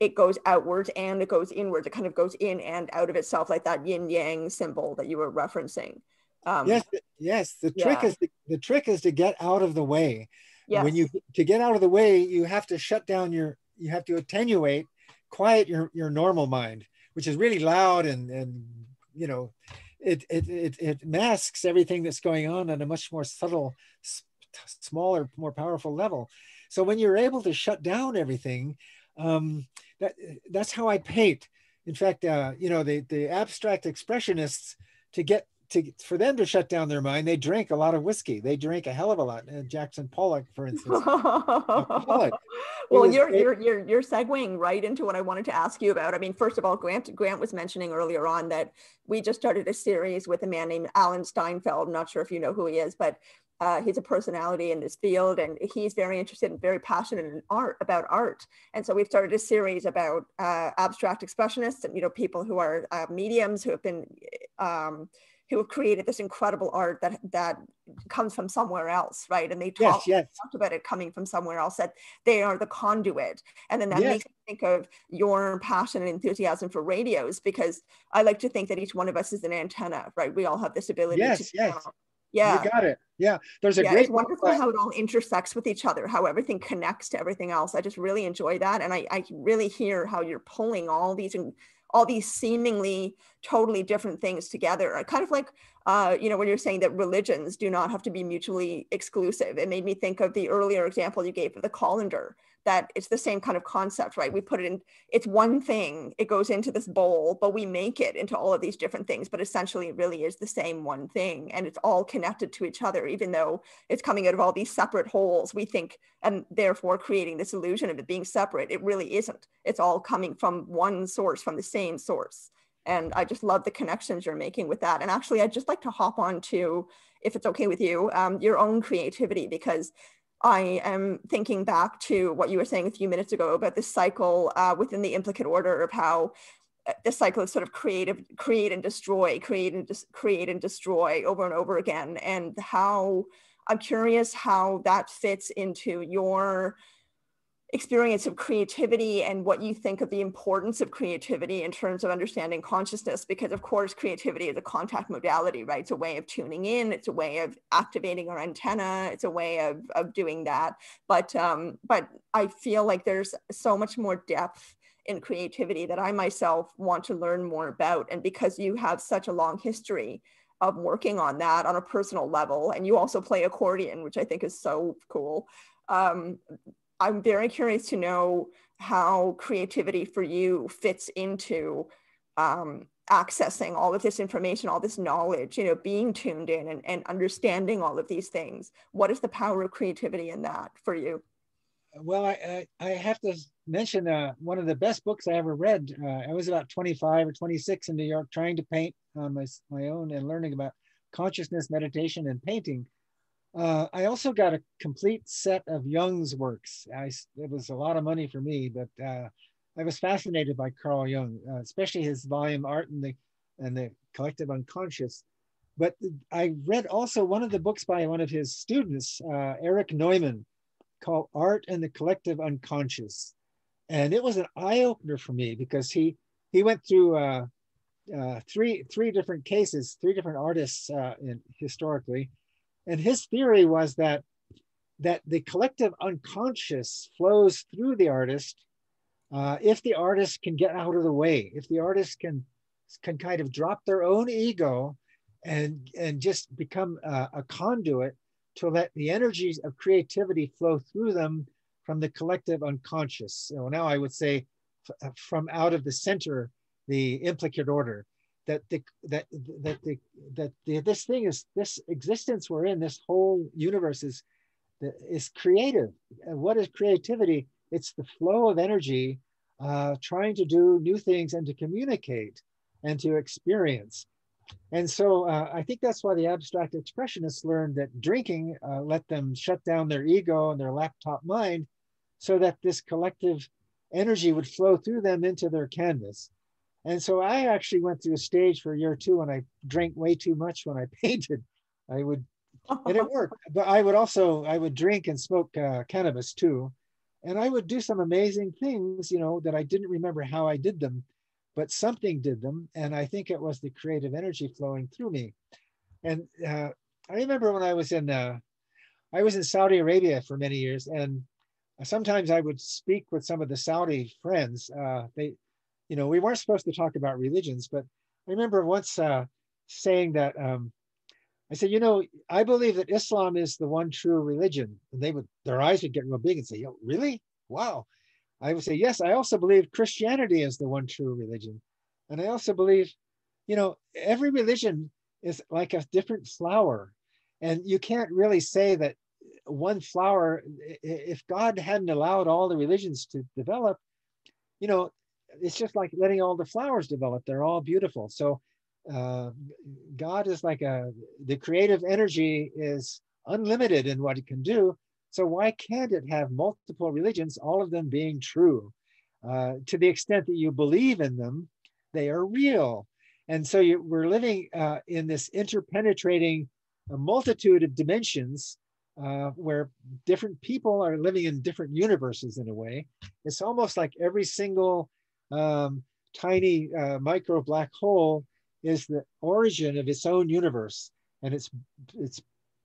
it goes outwards and it goes inwards. It kind of goes in and out of itself, like that yin yang symbol that you were referencing. Um, yes, yes. The trick yeah. is to, the trick is to get out of the way. Yes. When you to get out of the way, you have to shut down your, you have to attenuate, quiet your your normal mind, which is really loud and and you know, it it it, it masks everything that's going on on a much more subtle, smaller, more powerful level. So when you're able to shut down everything, um, that that's how I paint. In fact, uh, you know, the the abstract expressionists to get to for them to shut down their mind, they drink a lot of whiskey. They drink a hell of a lot. Uh, Jackson Pollock, for instance. Pollock. well, you're, you're you're you're segueing right into what I wanted to ask you about. I mean, first of all, Grant Grant was mentioning earlier on that we just started a series with a man named Alan Steinfeld. I'm not sure if you know who he is, but uh, he's a personality in this field and he's very interested and very passionate in art about art and so we've started a series about uh, abstract expressionists and you know people who are uh, mediums who have been um, who have created this incredible art that that comes from somewhere else, right? And they talk, yes, yes. talked about it coming from somewhere else, that they are the conduit. And then that yes. makes me think of your passion and enthusiasm for radios, because I like to think that each one of us is an antenna, right? We all have this ability yes, to yes. Yeah. You got it. Yeah. There's a yeah, great it's wonderful how it all intersects with each other, how everything connects to everything else. I just really enjoy that. And I, I really hear how you're pulling all these all these seemingly totally different things together. Are kind of like, uh, you know, when you're saying that religions do not have to be mutually exclusive, it made me think of the earlier example you gave of the colander that it's the same kind of concept, right? We put it in, it's one thing, it goes into this bowl, but we make it into all of these different things, but essentially it really is the same one thing. And it's all connected to each other, even though it's coming out of all these separate holes, we think, and therefore creating this illusion of it being separate. It really isn't. It's all coming from one source, from the same source. And I just love the connections you're making with that. And actually, I'd just like to hop on to, if it's okay with you, um, your own creativity, because I am thinking back to what you were saying a few minutes ago about this cycle uh, within the implicate order of how uh, the cycle of sort of creative, create and destroy, create and create and destroy over and over again, and how I'm curious how that fits into your experience of creativity and what you think of the importance of creativity in terms of understanding consciousness because of course creativity is a contact modality right? It's a way of tuning in it's a way of activating our antenna it's a way of, of doing that. But um, but i feel like there's so much more depth in creativity that i myself want to learn more about. And because you have such a long history of working on that on a personal level and you also play accordion which i think is so cool um, I'm very curious to know how creativity for you fits into um, accessing all of this information, all this knowledge, you know, being tuned in and, and understanding all of these things. What is the power of creativity in that for you? Well, I, I, I have to mention uh, one of the best books I ever read. Uh, I was about 25 or 26 in New York trying to paint on my, my own and learning about consciousness, meditation, and painting. Uh, I also got a complete set of Jung's works. I, it was a lot of money for me, but uh, I was fascinated by Carl Jung, uh, especially his volume Art and the, and the Collective Unconscious. But I read also one of the books by one of his students, uh, Erich Neumann, called Art and the Collective Unconscious. And it was an eye opener for me because he, he went through uh, uh, three, three different cases, three different artists in, historically, and his theory was that that the collective unconscious flows through the artist uh, if the artist can get out of the way, if the artist can can kind of drop their own ego and and just become a, a conduit to let the energies of creativity flow through them from the collective unconscious. So now I would say from out of the center, the implicate order that the that that the that the, this thing is this existence we're in this whole universe is is creative. And what is creativity? It's the flow of energy uh, trying to do new things and to communicate and to experience. And so uh, i think that's why the abstract expressionists learned that drinking uh, let them shut down their ego and their laptop mind so that this collective energy would flow through them into their canvas and so I actually went through a stage for a year or two when I drank way too much when I painted. I would, and it worked. But I would also, I would drink and smoke uh, cannabis too. And I would do some amazing things, you know, that I didn't remember how I did them, but something did them. And I think it was the creative energy flowing through me. And uh, I remember when I was in, uh, I was in Saudi Arabia for many years, and sometimes I would speak with some of the Saudi friends. Uh, they you know, we weren't supposed to talk about religions, but I remember once uh, saying that um, I said, you know, I believe that Islam is the one true religion. And they would, their eyes would get real big and say, Yo, really? Wow. I would say, yes, I also believe Christianity is the one true religion. And I also believe, you know, every religion is like a different flower. And you can't really say that one flower, if God hadn't allowed all the religions to develop, you know, it's just like letting all the flowers develop. They're all beautiful. So uh, God is like a, the creative energy is unlimited in what it can do. So why can't it have multiple religions, all of them being true? Uh, to the extent that you believe in them, they are real. And so you, we're living uh, in this interpenetrating a multitude of dimensions uh, where different people are living in different universes in a way. It's almost like every single um, tiny uh, micro black hole is the origin of its own universe, and it's it's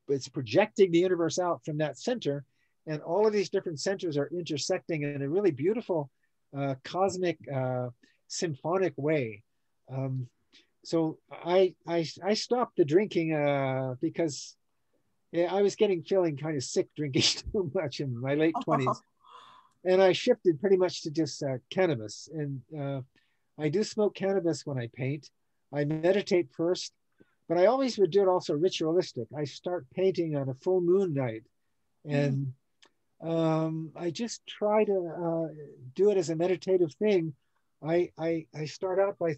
it's projecting the universe out from that center, and all of these different centers are intersecting in a really beautiful uh, cosmic uh, symphonic way. Um, so I, I I stopped the drinking uh, because I was getting feeling kind of sick drinking too much in my late twenties, and I shifted pretty much to just uh, cannabis. And uh, I do smoke cannabis when I paint. I meditate first, but I always would do it also ritualistic. I start painting on a full moon night, and mm. um, I just try to uh, do it as a meditative thing. I, I I start out by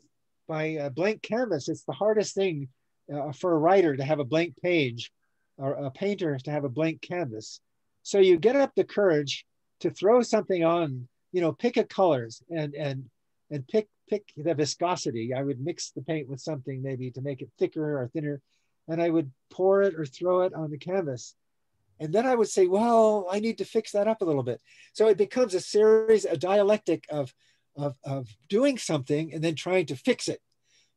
by a blank canvas. It's the hardest thing uh, for a writer to have a blank page or a painter to have a blank canvas. So you get up the courage to throw something on, you know, pick a colors and and and pick pick the viscosity. I would mix the paint with something maybe to make it thicker or thinner, and I would pour it or throw it on the canvas. And then I would say, well, I need to fix that up a little bit. So it becomes a series, a dialectic of, of, of doing something and then trying to fix it.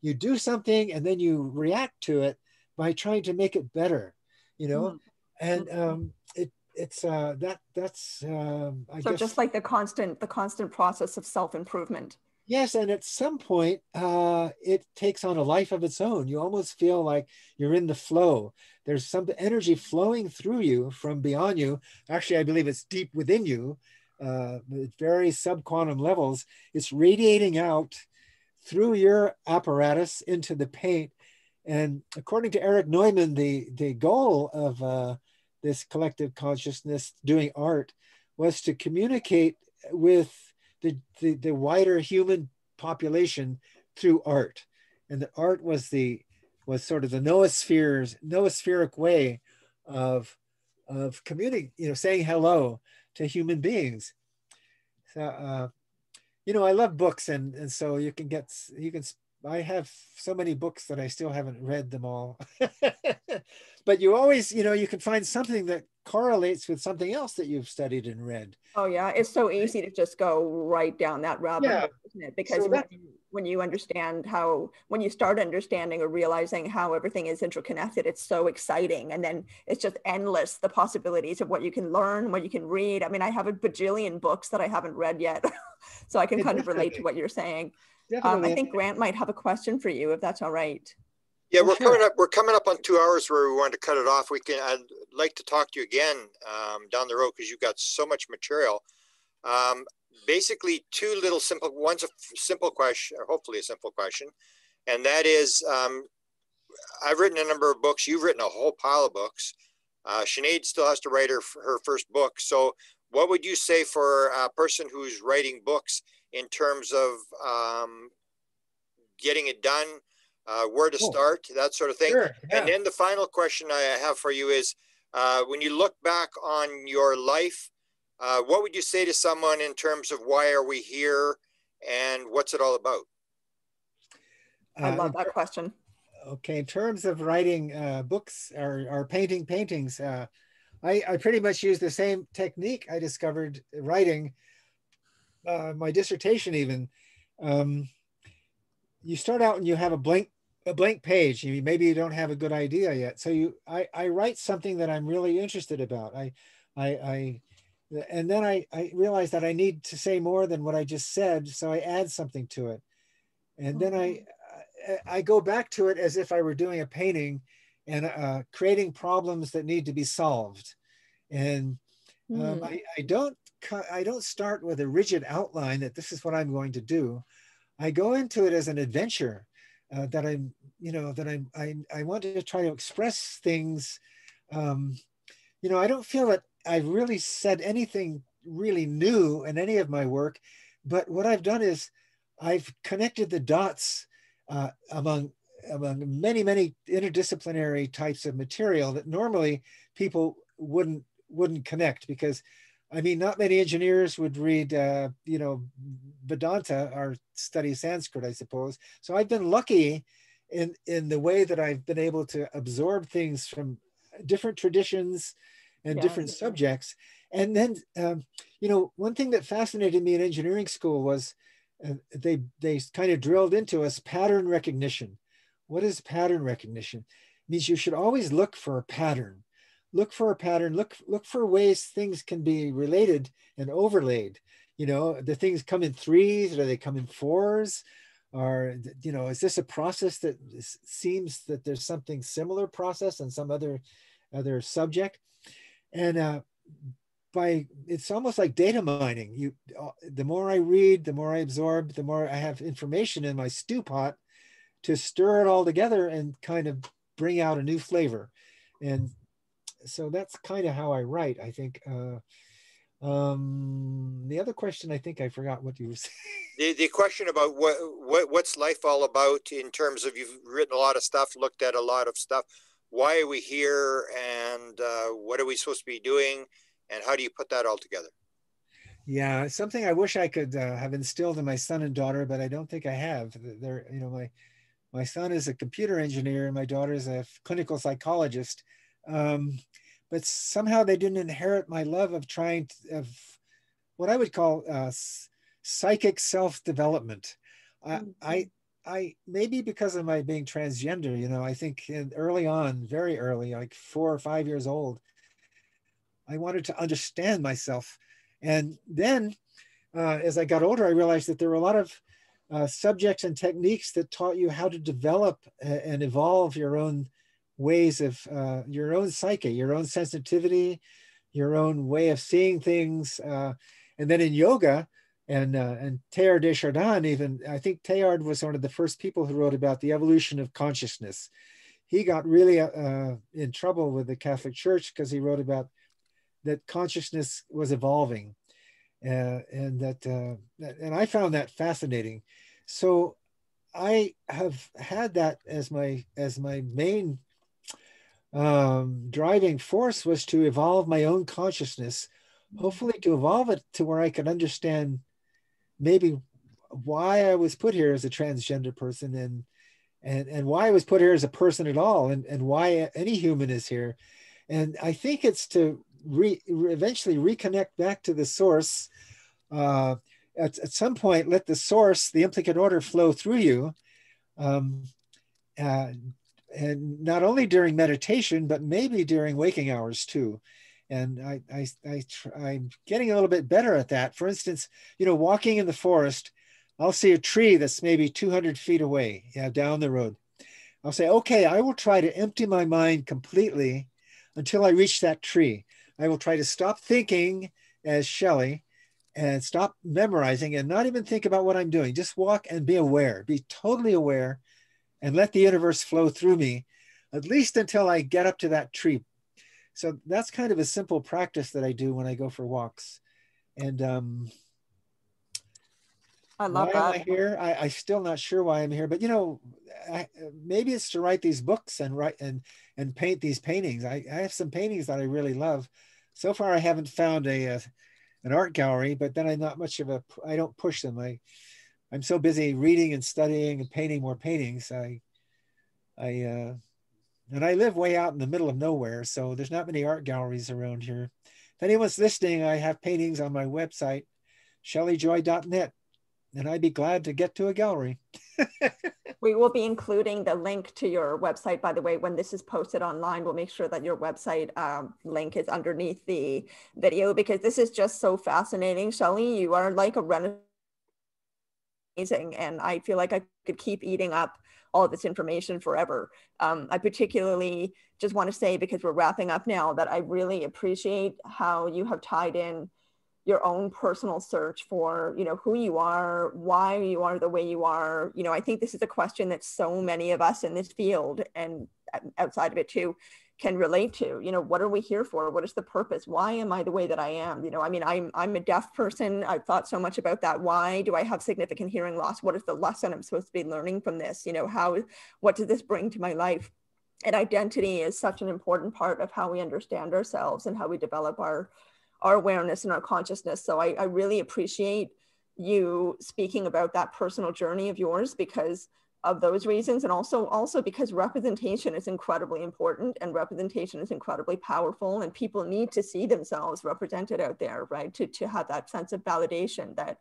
You do something and then you react to it by trying to make it better you know mm-hmm. and mm-hmm. um it it's uh that that's um I so guess, just like the constant the constant process of self-improvement. Yes and at some point uh it takes on a life of its own. You almost feel like you're in the flow. There's some energy flowing through you from beyond you. Actually i believe it's deep within you uh at very subquantum levels. It's radiating out through your apparatus into the paint. And according to Erich Neumann, the, the goal of uh, this collective consciousness doing art was to communicate with the, the, the wider human population through art. And the art was the was sort of the noospheres, noospheric way of of communicating, you know, saying hello to human beings. So, uh, you know, I love books, and and so you can get you can I have so many books that I still haven't read them all. but you always, you know, you can find something that correlates with something else that you've studied and read. Oh yeah, it's so easy to just go right down that rabbit yeah. hole, isn't it? Because so when, you, when you understand how, when you start understanding or realizing how everything is interconnected, it's so exciting, and then it's just endless the possibilities of what you can learn, what you can read. I mean, I have a bajillion books that I haven't read yet, so I can kind of relate to what you're saying. Um, I think Grant might have a question for you, if that's all right. Yeah, we're sure. coming up. We're coming up on two hours where we want to cut it off. We can. I'd like to talk to you again um, down the road because you've got so much material. Um, basically, two little simple. One's a simple question, or hopefully a simple question, and that is, um, I've written a number of books. You've written a whole pile of books. Uh, Sinead still has to write her her first book. So, what would you say for a person who's writing books? In terms of um, getting it done, uh, where to start, that sort of thing. Sure, yeah. And then the final question I have for you is uh, when you look back on your life, uh, what would you say to someone in terms of why are we here and what's it all about? I uh, love that question. Okay, in terms of writing uh, books or, or painting paintings, uh, I, I pretty much use the same technique I discovered writing uh, my dissertation even, um, you start out and you have a blank a blank page. You, maybe you don't have a good idea yet. So you, I, I write something that I'm really interested about. I, I, I and then I, I realize that I need to say more than what I just said. So I add something to it. And then I, I go back to it as if I were doing a painting and uh, creating problems that need to be solved. And um, mm. I, I don't I don't start with a rigid outline that this is what I'm going to do. I go into it as an adventure uh, that I'm, you know, that I'm, I, I want to try to express things. Um, you know, I don't feel that I've really said anything really new in any of my work, but what I've done is I've connected the dots uh, among among many many interdisciplinary types of material that normally people wouldn't wouldn't connect because I mean, not many engineers would read, uh, you know, Vedanta or study Sanskrit, I suppose. So I've been lucky in in the way that I've been able to absorb things from different traditions and yeah. different subjects. And then, um, you know, one thing that fascinated me in engineering school was uh, they they kind of drilled into us pattern recognition. What is pattern recognition? It means you should always look for a pattern. Look for a pattern. Look look for ways things can be related and overlaid. You know, the things come in threes or they come in fours or you know is this a process that seems that there's something similar process on some other other subject and uh, by it's almost like data mining you uh, the more i read the more i absorb the more i have information in my stew pot to stir it all together and kind of bring out a new flavor and so that's kind of how i write i think uh, um, the other question, I think I forgot what you were saying. The, the question about what, what what's life all about in terms of you've written a lot of stuff, looked at a lot of stuff. Why are we here, and uh, what are we supposed to be doing, and how do you put that all together? Yeah, something I wish I could uh, have instilled in my son and daughter, but I don't think I have. They're, you know, my my son is a computer engineer, and my daughter is a clinical psychologist. Um, but somehow they didn't inherit my love of trying to, of what I would call uh, psychic self-development. Mm-hmm. I, I, maybe because of my being transgender, you know, I think in, early on, very early, like four or five years old, I wanted to understand myself. And then uh, as I got older, I realized that there were a lot of uh, subjects and techniques that taught you how to develop and evolve your own ways of uh, your own psyche, your own sensitivity, your own way of seeing things. Uh, and then in yoga, and uh, and Teilhard de Chardin, even I think Teilhard was one of the first people who wrote about the evolution of consciousness. He got really uh, in trouble with the Catholic Church because he wrote about that consciousness was evolving, uh, and that uh, and I found that fascinating. So I have had that as my as my main um, driving force was to evolve my own consciousness, hopefully to evolve it to where I could understand maybe why I was put here as a transgender person and and and why I was put here as a person at all and, and why any human is here. And I think it's to re, eventually reconnect back to the source. Uh, at, at some point, let the source, the implicate order, flow through you. Um, uh, and not only during meditation, but maybe during waking hours too. And I, I, I I'm getting a little bit better at that. For instance, you know, walking in the forest, I'll see a tree that's maybe 200 feet away, yeah, down the road. I'll say, okay, I will try to empty my mind completely until I reach that tree. I will try to stop thinking as Shelli and stop memorizing and not even think about what I'm doing. Just walk and be aware, be totally aware and let the universe flow through me, at least until I get up to that tree. So that's kind of a simple practice that I do when I go for walks. And um, I love why that. am I here? I, I'm still not sure why I'm here, but you know, I, maybe it's to write these books and write and and paint these paintings. I, I have some paintings that I really love. So far, I haven't found a, a an art gallery, but then I'm not much of a. I don't push them. I I'm so busy reading and studying and painting more paintings. I, I, uh, and I live way out in the middle of nowhere, so there's not many art galleries around here. If anyone's listening, I have paintings on my website, shellijoye.net, and I'd be glad to get to a gallery. we will be including the link to your website, by the way, when this is posted online. We'll make sure that your website um, link is underneath the video because this is just so fascinating. Shelli, you are like a renaissance amazing. And I feel like I could keep eating up all this information forever. Um, I particularly just want to say, because we're wrapping up now, that I really appreciate how you have tied in your own personal search for you know who you are why you are the way you are you know i think this is a question that so many of us in this field and outside of it too can relate to you know what are we here for? What is the purpose? Why am i the way that i am? You know i mean i'm i'm a deaf person. I've thought so much about that. Why do i have significant hearing loss? What is the lesson i'm supposed to be learning from this? You know how what does this bring to my life? And identity is such an important part of how we understand ourselves and how we develop our our awareness and our consciousness. So I, I really appreciate you speaking about that personal journey of yours because of those reasons and also also because representation is incredibly important and representation is incredibly powerful and people need to see themselves represented out there right to, to have that sense of validation that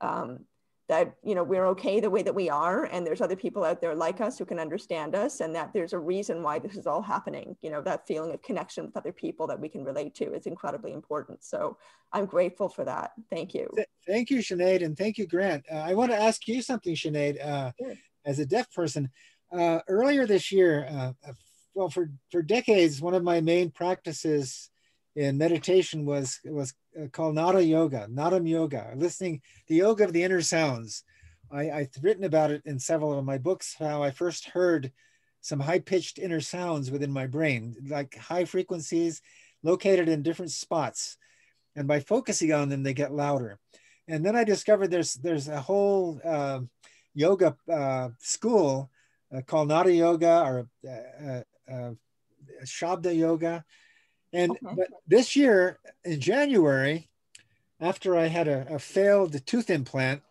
um, that you know we're okay the way that we are and there's other people out there like us who can understand us and that there's a reason why this is all happening you know that feeling of connection with other people that we can relate to is incredibly important so i'm grateful for that thank you thank you Sinead, and thank you grant uh, i want to ask you something Sinead. Uh, sure. As a deaf person uh, earlier this year uh, uh, well for for decades one of my main practices in meditation was was uh, called Nada Yoga, Nadam Yoga, listening the yoga of the inner sounds. I, I've written about it in several of my books. How I first heard some high pitched inner sounds within my brain, like high frequencies located in different spots, and by focusing on them, they get louder. And then I discovered there's there's a whole uh, yoga uh, school uh, called Nada Yoga or uh, uh, Shabda Yoga and okay. but this year in January, after I had a, a failed tooth implant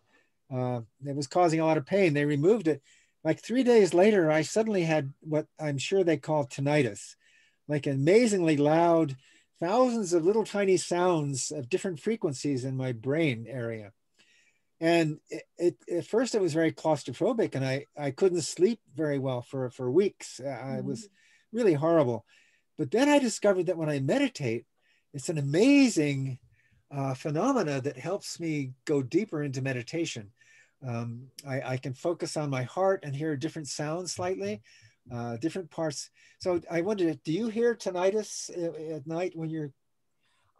uh, that was causing a lot of pain, they removed it. Like three days later, I suddenly had what I'm sure they call tinnitus, like amazingly loud, thousands of little tiny sounds of different frequencies in my brain area. And it, it, at first it was very claustrophobic and I, I couldn't sleep very well for, for weeks. Mm-hmm. I was really horrible. But then I discovered that when I meditate, it's an amazing uh, phenomena that helps me go deeper into meditation. Um, I, I, can focus on my heart and hear different sounds slightly, uh, different parts. So I wondered, do you hear tinnitus at, at night when you're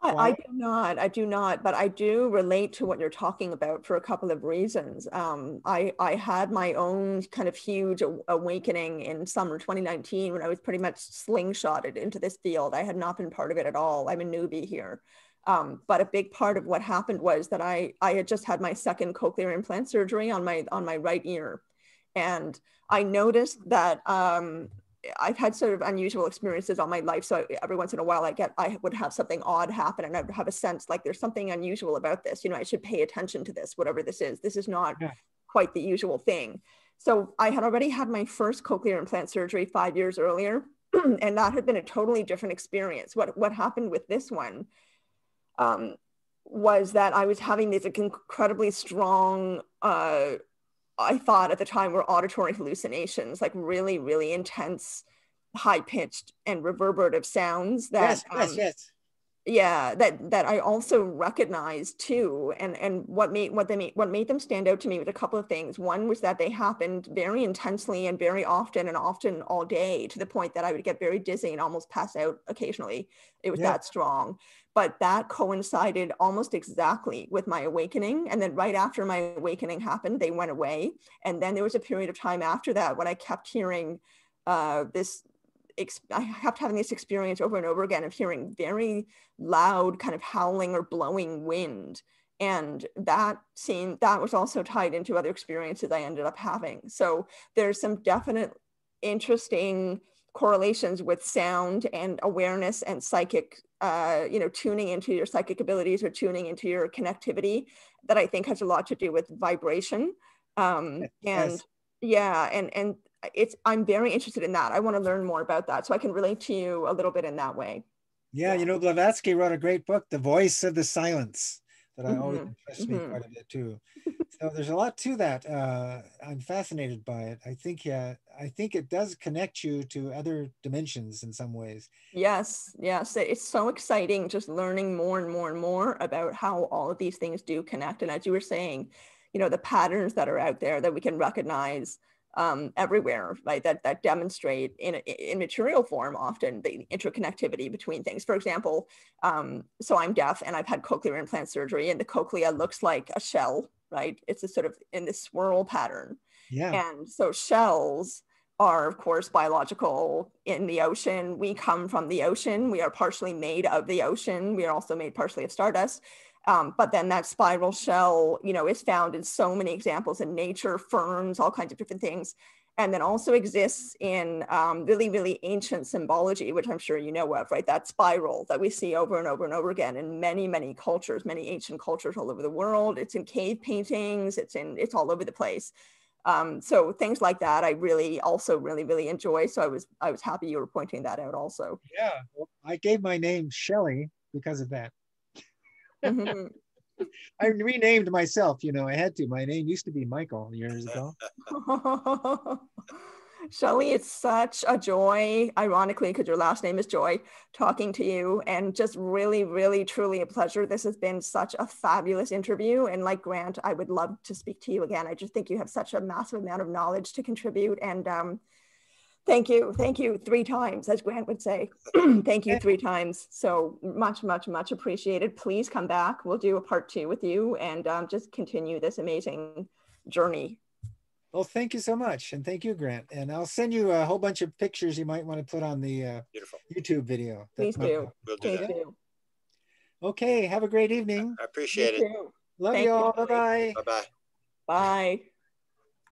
I, I, do not. I do not, but I do relate to what you're talking about for a couple of reasons. Um, I I had my own kind of huge awakening in summer 2019 when I was pretty much slingshotted into this field. I had not been part of it at all. I'm a newbie here. Um, but a big part of what happened was that I I had just had my second cochlear implant surgery on my on my right ear, and I noticed that um, I've had sort of unusual experiences all my life. So every once in a while, I get I would have something odd happen, and I would have a sense like there's something unusual about this. You know, I should pay attention to this, whatever this is. This is not yeah. quite the usual thing. So I had already had my first cochlear implant surgery five years earlier, and that had been a totally different experience. What what happened with this one um, was that I was having these incredibly strong uh, I thought at the time were auditory hallucinations, like really, really intense, high pitched and reverberative sounds that yes, yes, um, yes. Yeah, that that I also recognized too, and and what made what they made what made them stand out to me was a couple of things. One was that they happened very intensely and very often, and often all day, to the point that I would get very dizzy and almost pass out occasionally. It was yeah. that strong but that coincided almost exactly with my awakening and then right after my awakening happened they went away. And then there was a period of time after that when i kept hearing uh, this I kept having this experience over and over again of hearing very loud kind of howling or blowing wind. And that scene that was also tied into other experiences i ended up having. So there's some definite interesting correlations with sound and awareness and psychic uh, you know, tuning into your psychic abilities or tuning into your connectivity that I think has a lot to do with vibration. Um, and yes. yeah, and and it's I'm very interested in that. I want to learn more about that so I can relate to you a little bit in that way. Yeah, yeah. you know, Blavatsky wrote a great book, The Voice of the Silence, that I mm-hmm. always interests mm-hmm. me quite a bit too. so there's a lot to that. Uh, I'm fascinated by it. I think, yeah, I think it does connect you to other dimensions in some ways. Yes, yes, it's so exciting just learning more and more and more about how all of these things do connect. And as you were saying, you know, the patterns that are out there that we can recognize um, everywhere, right? That that demonstrate in in material form often the interconnectivity between things. For example, um, so I'm deaf and I've had cochlear implant surgery, and the cochlea looks like a shell, right? It's a sort of in this swirl pattern. Yeah. And so shells are of course biological in the ocean. We come from the ocean. We are partially made of the ocean. We are also made partially of stardust. Um, but then that spiral shell, you know, is found in so many examples in nature, ferns, all kinds of different things. and then also exists in um, really, really ancient symbology, which I'm sure you know of, right? That spiral that we see over and over and over again in many, many cultures, many ancient cultures all over the world. It's in cave paintings, it's in, it's all over the place. Um, so things like that, I really also really, really enjoy. So I was, I was happy you were pointing that out also. Yeah, well, I gave my name Shelli because of that. Mm-hmm. I renamed myself, you know, I had to. My name used to be Michael years ago. Shelli, it's such a joy, ironically, because your last name is Joye, talking to you and just really, really, truly a pleasure. This has been such a fabulous interview. And like Grant, I would love to speak to you again. I just think you have such a massive amount of knowledge to contribute. And um, thank you, thank you three times, as Grant would say. thank you three times. So much, much, much appreciated. Please come back. We'll do a part two with you and um, just continue this amazing journey well, thank you so much. And thank you, Grant. And I'll send you a whole bunch of pictures you might want to put on the uh, YouTube video. Please do. We'll do Please do. Okay. Have a great evening. I appreciate you it. Too. Love you all. Bye-bye. Bye-bye. Bye.